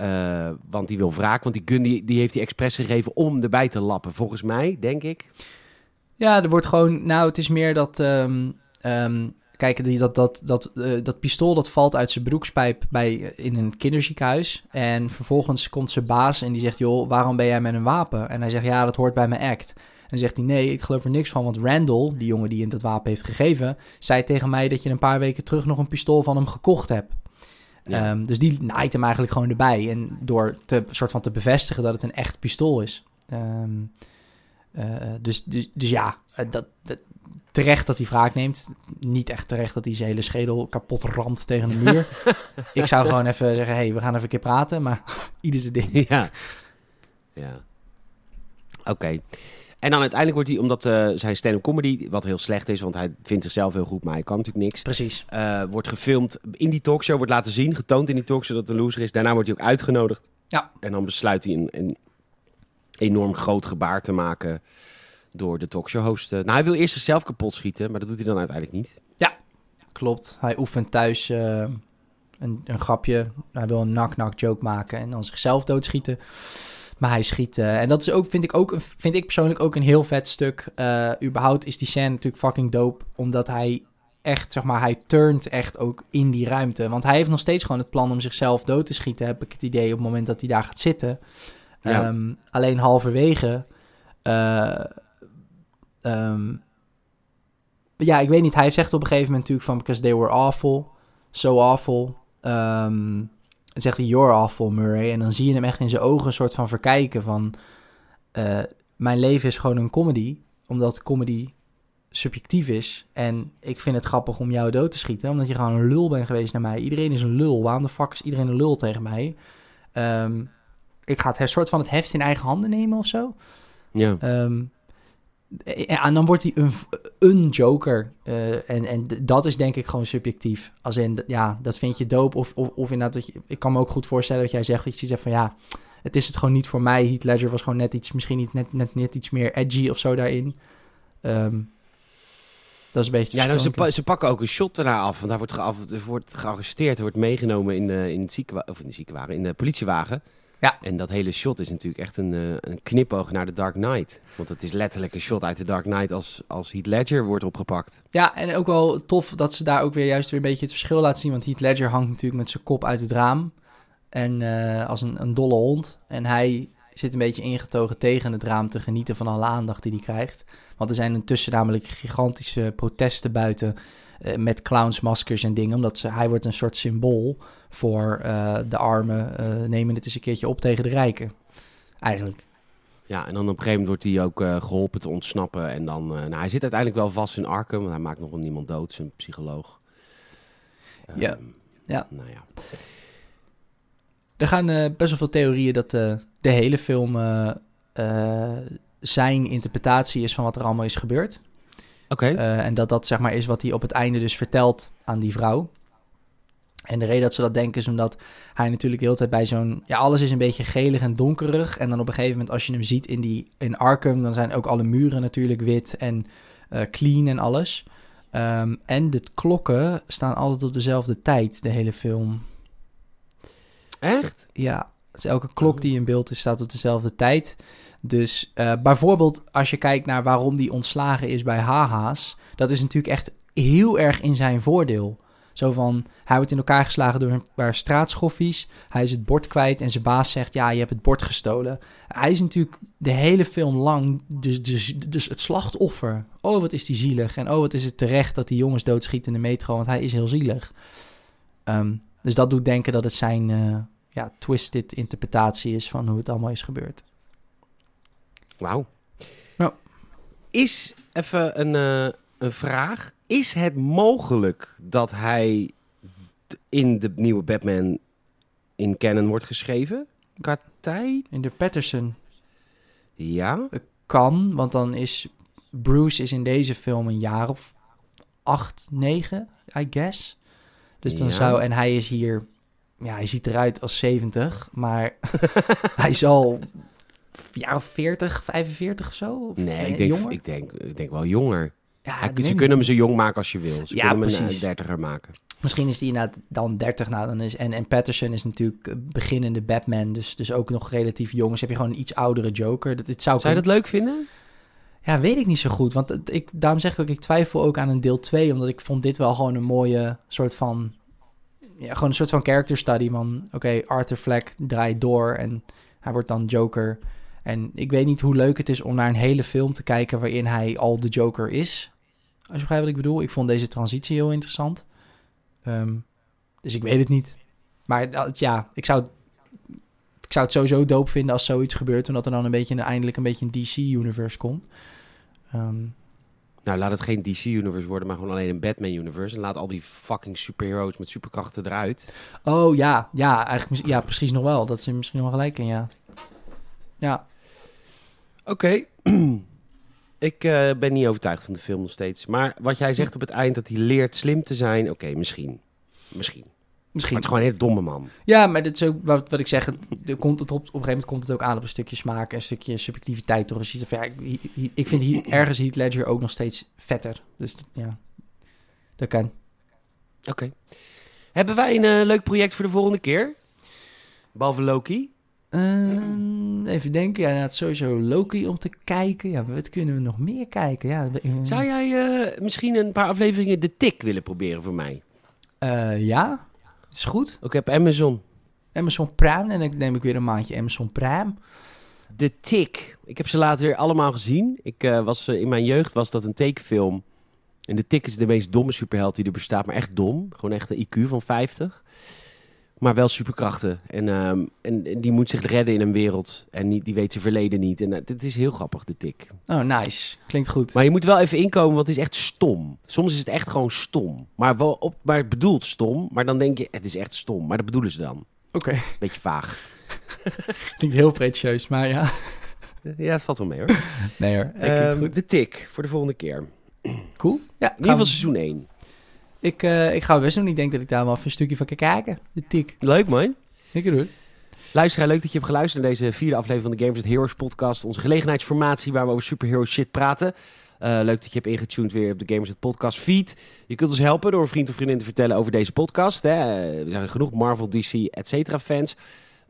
Uh, want die wil wraak, want die gun die, die heeft hij expres gegeven om erbij te lappen. Volgens mij, denk ik. Ja, er wordt gewoon... Nou, het is meer dat... Um, um, kijk, die, dat, dat, dat, uh, dat pistool dat valt uit zijn broekspijp bij, in een kinderziekenhuis. En vervolgens komt zijn baas en die zegt... joh, waarom ben jij met een wapen? En hij zegt, ja, dat hoort bij mijn act. En zegt hij, nee, ik geloof er niks van. Want Randall, die jongen die in dat wapen heeft gegeven... zei tegen mij dat je een paar weken terug nog een pistool van hem gekocht hebt. Ja. Um, dus die naait hem eigenlijk gewoon erbij. En door te, soort van te bevestigen dat het een echt pistool is. Um, uh, dus, dus, dus ja, eh, dat, dat, terecht dat hij wraak neemt. Niet echt terecht dat hij zijn hele schedel kapot ramt tegen de muur. ik zou gewoon even zeggen, hey, we gaan even een keer praten. Maar ieder zijn ding. Ja, ja. Oké. Okay. En dan uiteindelijk wordt hij, omdat uh, zijn stand-up comedy, wat heel slecht is, want hij vindt zichzelf heel goed, maar hij kan natuurlijk niks. Precies. Uh, wordt gefilmd in die talkshow, wordt laten zien, getoond in die talkshow dat het een loser is. Daarna wordt hij ook uitgenodigd. Ja. En dan besluit hij een, een enorm groot gebaar te maken door de talkshow host. Nou, hij wil eerst zichzelf kapot schieten, maar dat doet hij dan uiteindelijk niet. Ja, klopt. Hij oefent thuis uh, een, een grapje. Hij wil een knock-knock joke maken en dan zichzelf doodschieten. Maar hij schiet. Uh, en dat is ook, vind ik, ook, vind ik persoonlijk ook een heel vet stuk. Uh, überhaupt is die scène natuurlijk fucking dope. Omdat hij echt, zeg maar, hij turnt echt ook in die ruimte. Want hij heeft nog steeds gewoon het plan om zichzelf dood te schieten. Heb ik het idee op het moment dat hij daar gaat zitten. Ja. Um, alleen halverwege. Uh, um, ja, ik weet niet. Hij zegt op een gegeven moment natuurlijk van... Because they were awful. So awful. Um, zegt hij, you're awful, Murray. En dan zie je hem echt in zijn ogen een soort van verkijken van... Uh, mijn leven is gewoon een comedy, omdat comedy subjectief is. En ik vind het grappig om jou dood te schieten, omdat je gewoon een lul bent geweest naar mij. Iedereen is een lul. Waarom de fuck is iedereen een lul tegen mij? Um, ik ga het soort van het heft in eigen handen nemen of zo. Ja. Um, en dan wordt hij een, een joker. Uh, en, en dat is denk ik gewoon subjectief. Als in, ja, dat vind je dope. Of, of, of inderdaad, dat je, ik kan me ook goed voorstellen dat jij zegt, dat je zegt van ja, het is het gewoon niet voor mij. Heath Ledger was gewoon net iets, misschien niet net, net, net iets meer edgy of zo daarin. Um, dat is een beetje. Ja, nou, ze, ze, pakken ook een shot daarna af. Want daar wordt, ge, wordt gearresteerd, wordt meegenomen in de, in het ziekenwagen, of in de ziekenwagen, in de politiewagen. Ja. En dat hele shot is natuurlijk echt een, uh, een knipoog naar de Dark Knight. Want het is letterlijk een shot uit de Dark Knight als, als Heath Ledger wordt opgepakt. Ja, en ook wel tof dat ze daar ook weer juist weer een beetje het verschil laten zien. Want Heath Ledger hangt natuurlijk met zijn kop uit het raam. En uh, als een, een dolle hond. En hij zit een beetje ingetogen tegen het raam te genieten van alle aandacht die hij krijgt. Want er zijn intussen namelijk gigantische protesten buiten uh, met clownsmaskers en dingen. Omdat ze, hij wordt een soort symbool voor uh, de armen. Uh, nemen het eens een keertje op tegen de rijken. Eigenlijk. Ja, en dan op een gegeven moment wordt hij ook geholpen te ontsnappen. En dan, nou, hij zit uiteindelijk wel vast in Arkham. Want hij maakt nog niemand dood, zijn psycholoog. Ja. Um, ja. Nou ja. Er gaan best wel veel theorieën dat de hele film zijn interpretatie is van wat er allemaal is gebeurd. Oké. Okay. En dat dat zeg maar is wat hij op het einde dus vertelt aan die vrouw. En de reden dat ze dat denken is omdat hij natuurlijk de hele tijd bij zo'n... Ja, alles is een beetje gelig en donkerig. En dan op een gegeven moment als je hem ziet in, die, in Arkham... dan zijn ook alle muren natuurlijk wit en uh, clean en alles. Um, en de klokken staan altijd op dezelfde tijd, de hele film. Echt? Ja, Dus elke klok die in beeld is, staat op dezelfde tijd. Dus eh, bijvoorbeeld als je kijkt naar waarom die ontslagen is bij Haha's, dat is natuurlijk echt heel erg in zijn voordeel. Zo van, hij wordt in elkaar geslagen door een paar straatschoffies. Hij is het bord kwijt en zijn baas zegt, ja, je hebt het bord gestolen. Hij is natuurlijk de hele film lang dus, dus, dus het slachtoffer. Oh, wat is die zielig. En oh, wat is het terecht dat die jongens doodschieten in de metro, want hij is heel zielig. Ehm, dus dat doet denken dat het zijn uh, ja, twisted interpretatie is van hoe het allemaal is gebeurd. Wauw. Ja. Is, even een, uh, een vraag. Is het mogelijk dat hij in de nieuwe Batman in canon wordt geschreven? Qua tijd? In de Patterson. Ja. Kan, want dan is Bruce is in deze film een jaar of acht, negen, I guess. Dus dan Ja. zou, en hij is hier, ja, hij ziet eruit als 70, maar hij zal jaar of 40, 45 of zo? Of, Nee, ik denk, jonger? ik, denk, ik denk wel jonger. ja, Hij- ze kunnen niet. hem zo jong maken als je wil. Ze Ja, kunnen hem een precies. dertiger maken. Misschien is die inderdaad dan 30 nou, dan is, en, en Patterson is natuurlijk beginnende Batman, dus, dus ook nog relatief jong. Dus heb je gewoon een iets oudere Joker. Dat, dit zou, Zou je dat leuk vinden? Ja, weet ik niet zo goed. Want ik, daarom zeg ik ook, ik twijfel ook aan een deel 2. Omdat ik vond dit wel gewoon een mooie soort van... Ja, gewoon een soort van character study. Oké, Arthur Fleck draait door en hij wordt dan Joker. En ik weet niet hoe leuk het is om naar een hele film te kijken... waarin hij al de Joker is. Als je begrijpt wat ik bedoel. Ik vond deze transitie heel interessant. Ehm, dus ik weet het niet. Maar ja, ik zou, ik zou het sowieso dope vinden als zoiets gebeurt... omdat er dan een beetje, een- eindelijk een beetje een DC-universe komt. Ehm, Nou, laat het geen DC-universe worden, maar gewoon alleen een Batman-universe. En laat al die fucking superheroes met superkrachten eruit. Oh ja, ja, eigenlijk ja, precies nog wel. Dat er misschien nog wel gelijk in, ja. Ja, Oké. ik eh, ben niet overtuigd van de film nog steeds. Maar wat jij zegt op het eind, dat hij leert slim te zijn. Oké, misschien. Misschien. Maar misschien. het is gewoon een hele domme man. Ja, maar dat is ook wat, wat ik zeg. Het, er komt het op, op een gegeven moment komt het ook aan op een stukje smaak, een stukje subjectiviteit. Toch? Als je zegt van, ja, ik, ik- vind hier, ergens Heath Ledger ook nog steeds vetter. Dus ja, dat kan. Oké. Hebben wij een eh, leuk project voor de volgende keer? Behalve Loki? Ehm, even denken, ja, inderdaad sowieso Loki om te kijken. Ja, wat kunnen we nog meer kijken? Ja, eh, Zou jij eh, misschien een paar afleveringen de tik willen proberen voor mij? ja, is goed. Ook heb Amazon. Amazon Prime en dan neem ik weer een maandje Amazon Prime. De Tik. Ik heb ze later weer allemaal gezien. Ik eh, was, eh, in mijn jeugd was dat een tekenfilm. En de Tik is de meest domme superheld die er bestaat. Maar echt dom. Gewoon echt een IQ van 50. Maar wel superkrachten. En, ehm, en, en die moet zich redden in een wereld. En niet, die weet zijn verleden niet. En uh, dit is heel grappig, de Tik. Oh, nice. Klinkt goed. Maar je moet wel even inkomen, want het is echt stom. Soms is het echt gewoon stom. Maar, wel op, maar het bedoelt stom. Maar dan denk je, het is echt stom. Maar dat bedoelen ze dan. Oké, Beetje vaag. klinkt heel pretentieus, maar ja. Ja, het valt wel mee hoor. Nee hoor, Ehm, het goed. de Tik, voor de volgende keer. Cool. Ja, In ieder geval seizoen 1. Ik, eh, ik ga best doen. Ik denk dat ik daar wel even een stukje van kan kijken. De tik. Leuk man. Lekker hoor. Luisteraar, leuk dat je hebt geluisterd naar deze vierde aflevering van de Games at Heroes podcast. Onze gelegenheidsformatie waar we over superhero shit praten. Uh, leuk dat je hebt ingetuned weer op de Gamers at Podcast feed. Je kunt ons helpen door een vriend of vriendin te vertellen over deze podcast. Hè. We zijn genoeg Marvel, DC, et cetera fans.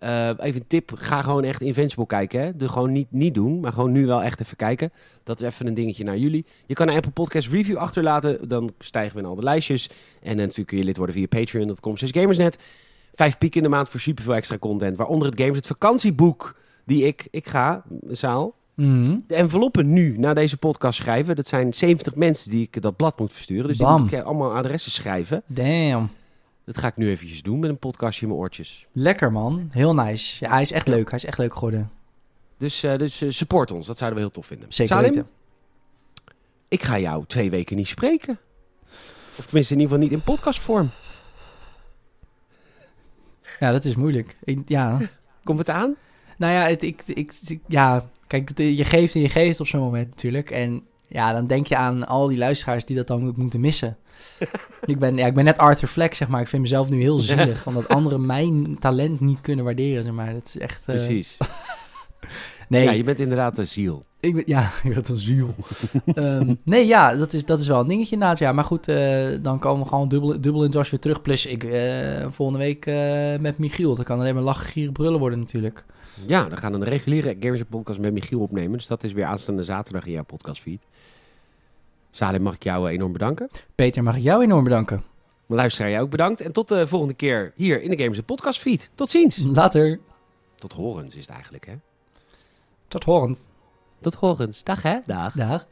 Uh, even een tip, ga gewoon echt Invincible kijken. Hè. Doe gewoon niet, niet doen, maar gewoon nu wel echt even kijken. Dat is even een dingetje naar jullie. Je kan een Apple Podcast review achterlaten, dan stijgen we in al de lijstjes. En natuurlijk kun je lid worden via patreon.com gamersnet. Vijf piek in de maand voor superveel extra content. Waaronder het Games, het vakantieboek die ik, ik ga, zaal. Mm. De enveloppen nu na deze podcast schrijven. Dat zijn 70 mensen die ik dat blad moet versturen. Dus Bam. die moet ik allemaal adressen schrijven. Damn. Dat ga ik nu eventjes doen met een podcastje in mijn oortjes. Lekker man. Heel nice. Ja, hij is echt leuk. Hij is echt leuk geworden. Dus, uh, dus uh, support ons. Dat zouden we heel tof vinden. Zeker Salim, weten. ik ga jou twee weken niet spreken. Of tenminste in ieder geval niet in podcastvorm. Ja, dat is moeilijk. Ik, ja. Komt het aan? Nou ja, het, ik, ik, ik, ja, kijk, je geeft en je geeft op zo'n moment natuurlijk. En ja, dan denk je aan al die luisteraars die dat dan ook moeten missen. ik, ben, ja, ik ben net Arthur Fleck, zeg maar. Ik vind mezelf nu heel zielig, omdat anderen mijn talent niet kunnen waarderen, zeg maar. Dat is echt... Uh... Precies. nee. Ja, je bent inderdaad een ziel. Ik ben, ja, ik had een ziel. Ehm, nee, ja, dat is, dat is wel een dingetje inderdaad. Ja, maar goed, eh, dan komen we gewoon dubbel, dubbel in het weer terug. Plus ik eh, volgende week eh, met Michiel. Dat kan alleen maar lachen, gieren, brullen worden natuurlijk. Ja, we gaan een reguliere Gamers Podcast met Michiel opnemen. Dus dat is weer aanstaande zaterdag in jouw podcastfeed. Salim, mag ik jou enorm bedanken. Peter, mag ik jou enorm bedanken. Mijn luisteraar, jij ook bedankt. En tot de volgende keer hier in de Gamers Podcast feed. Tot ziens. Later. Tot horens is het eigenlijk, hè? Tot horend. Tot horens. Dag, hè? Dag. Dag.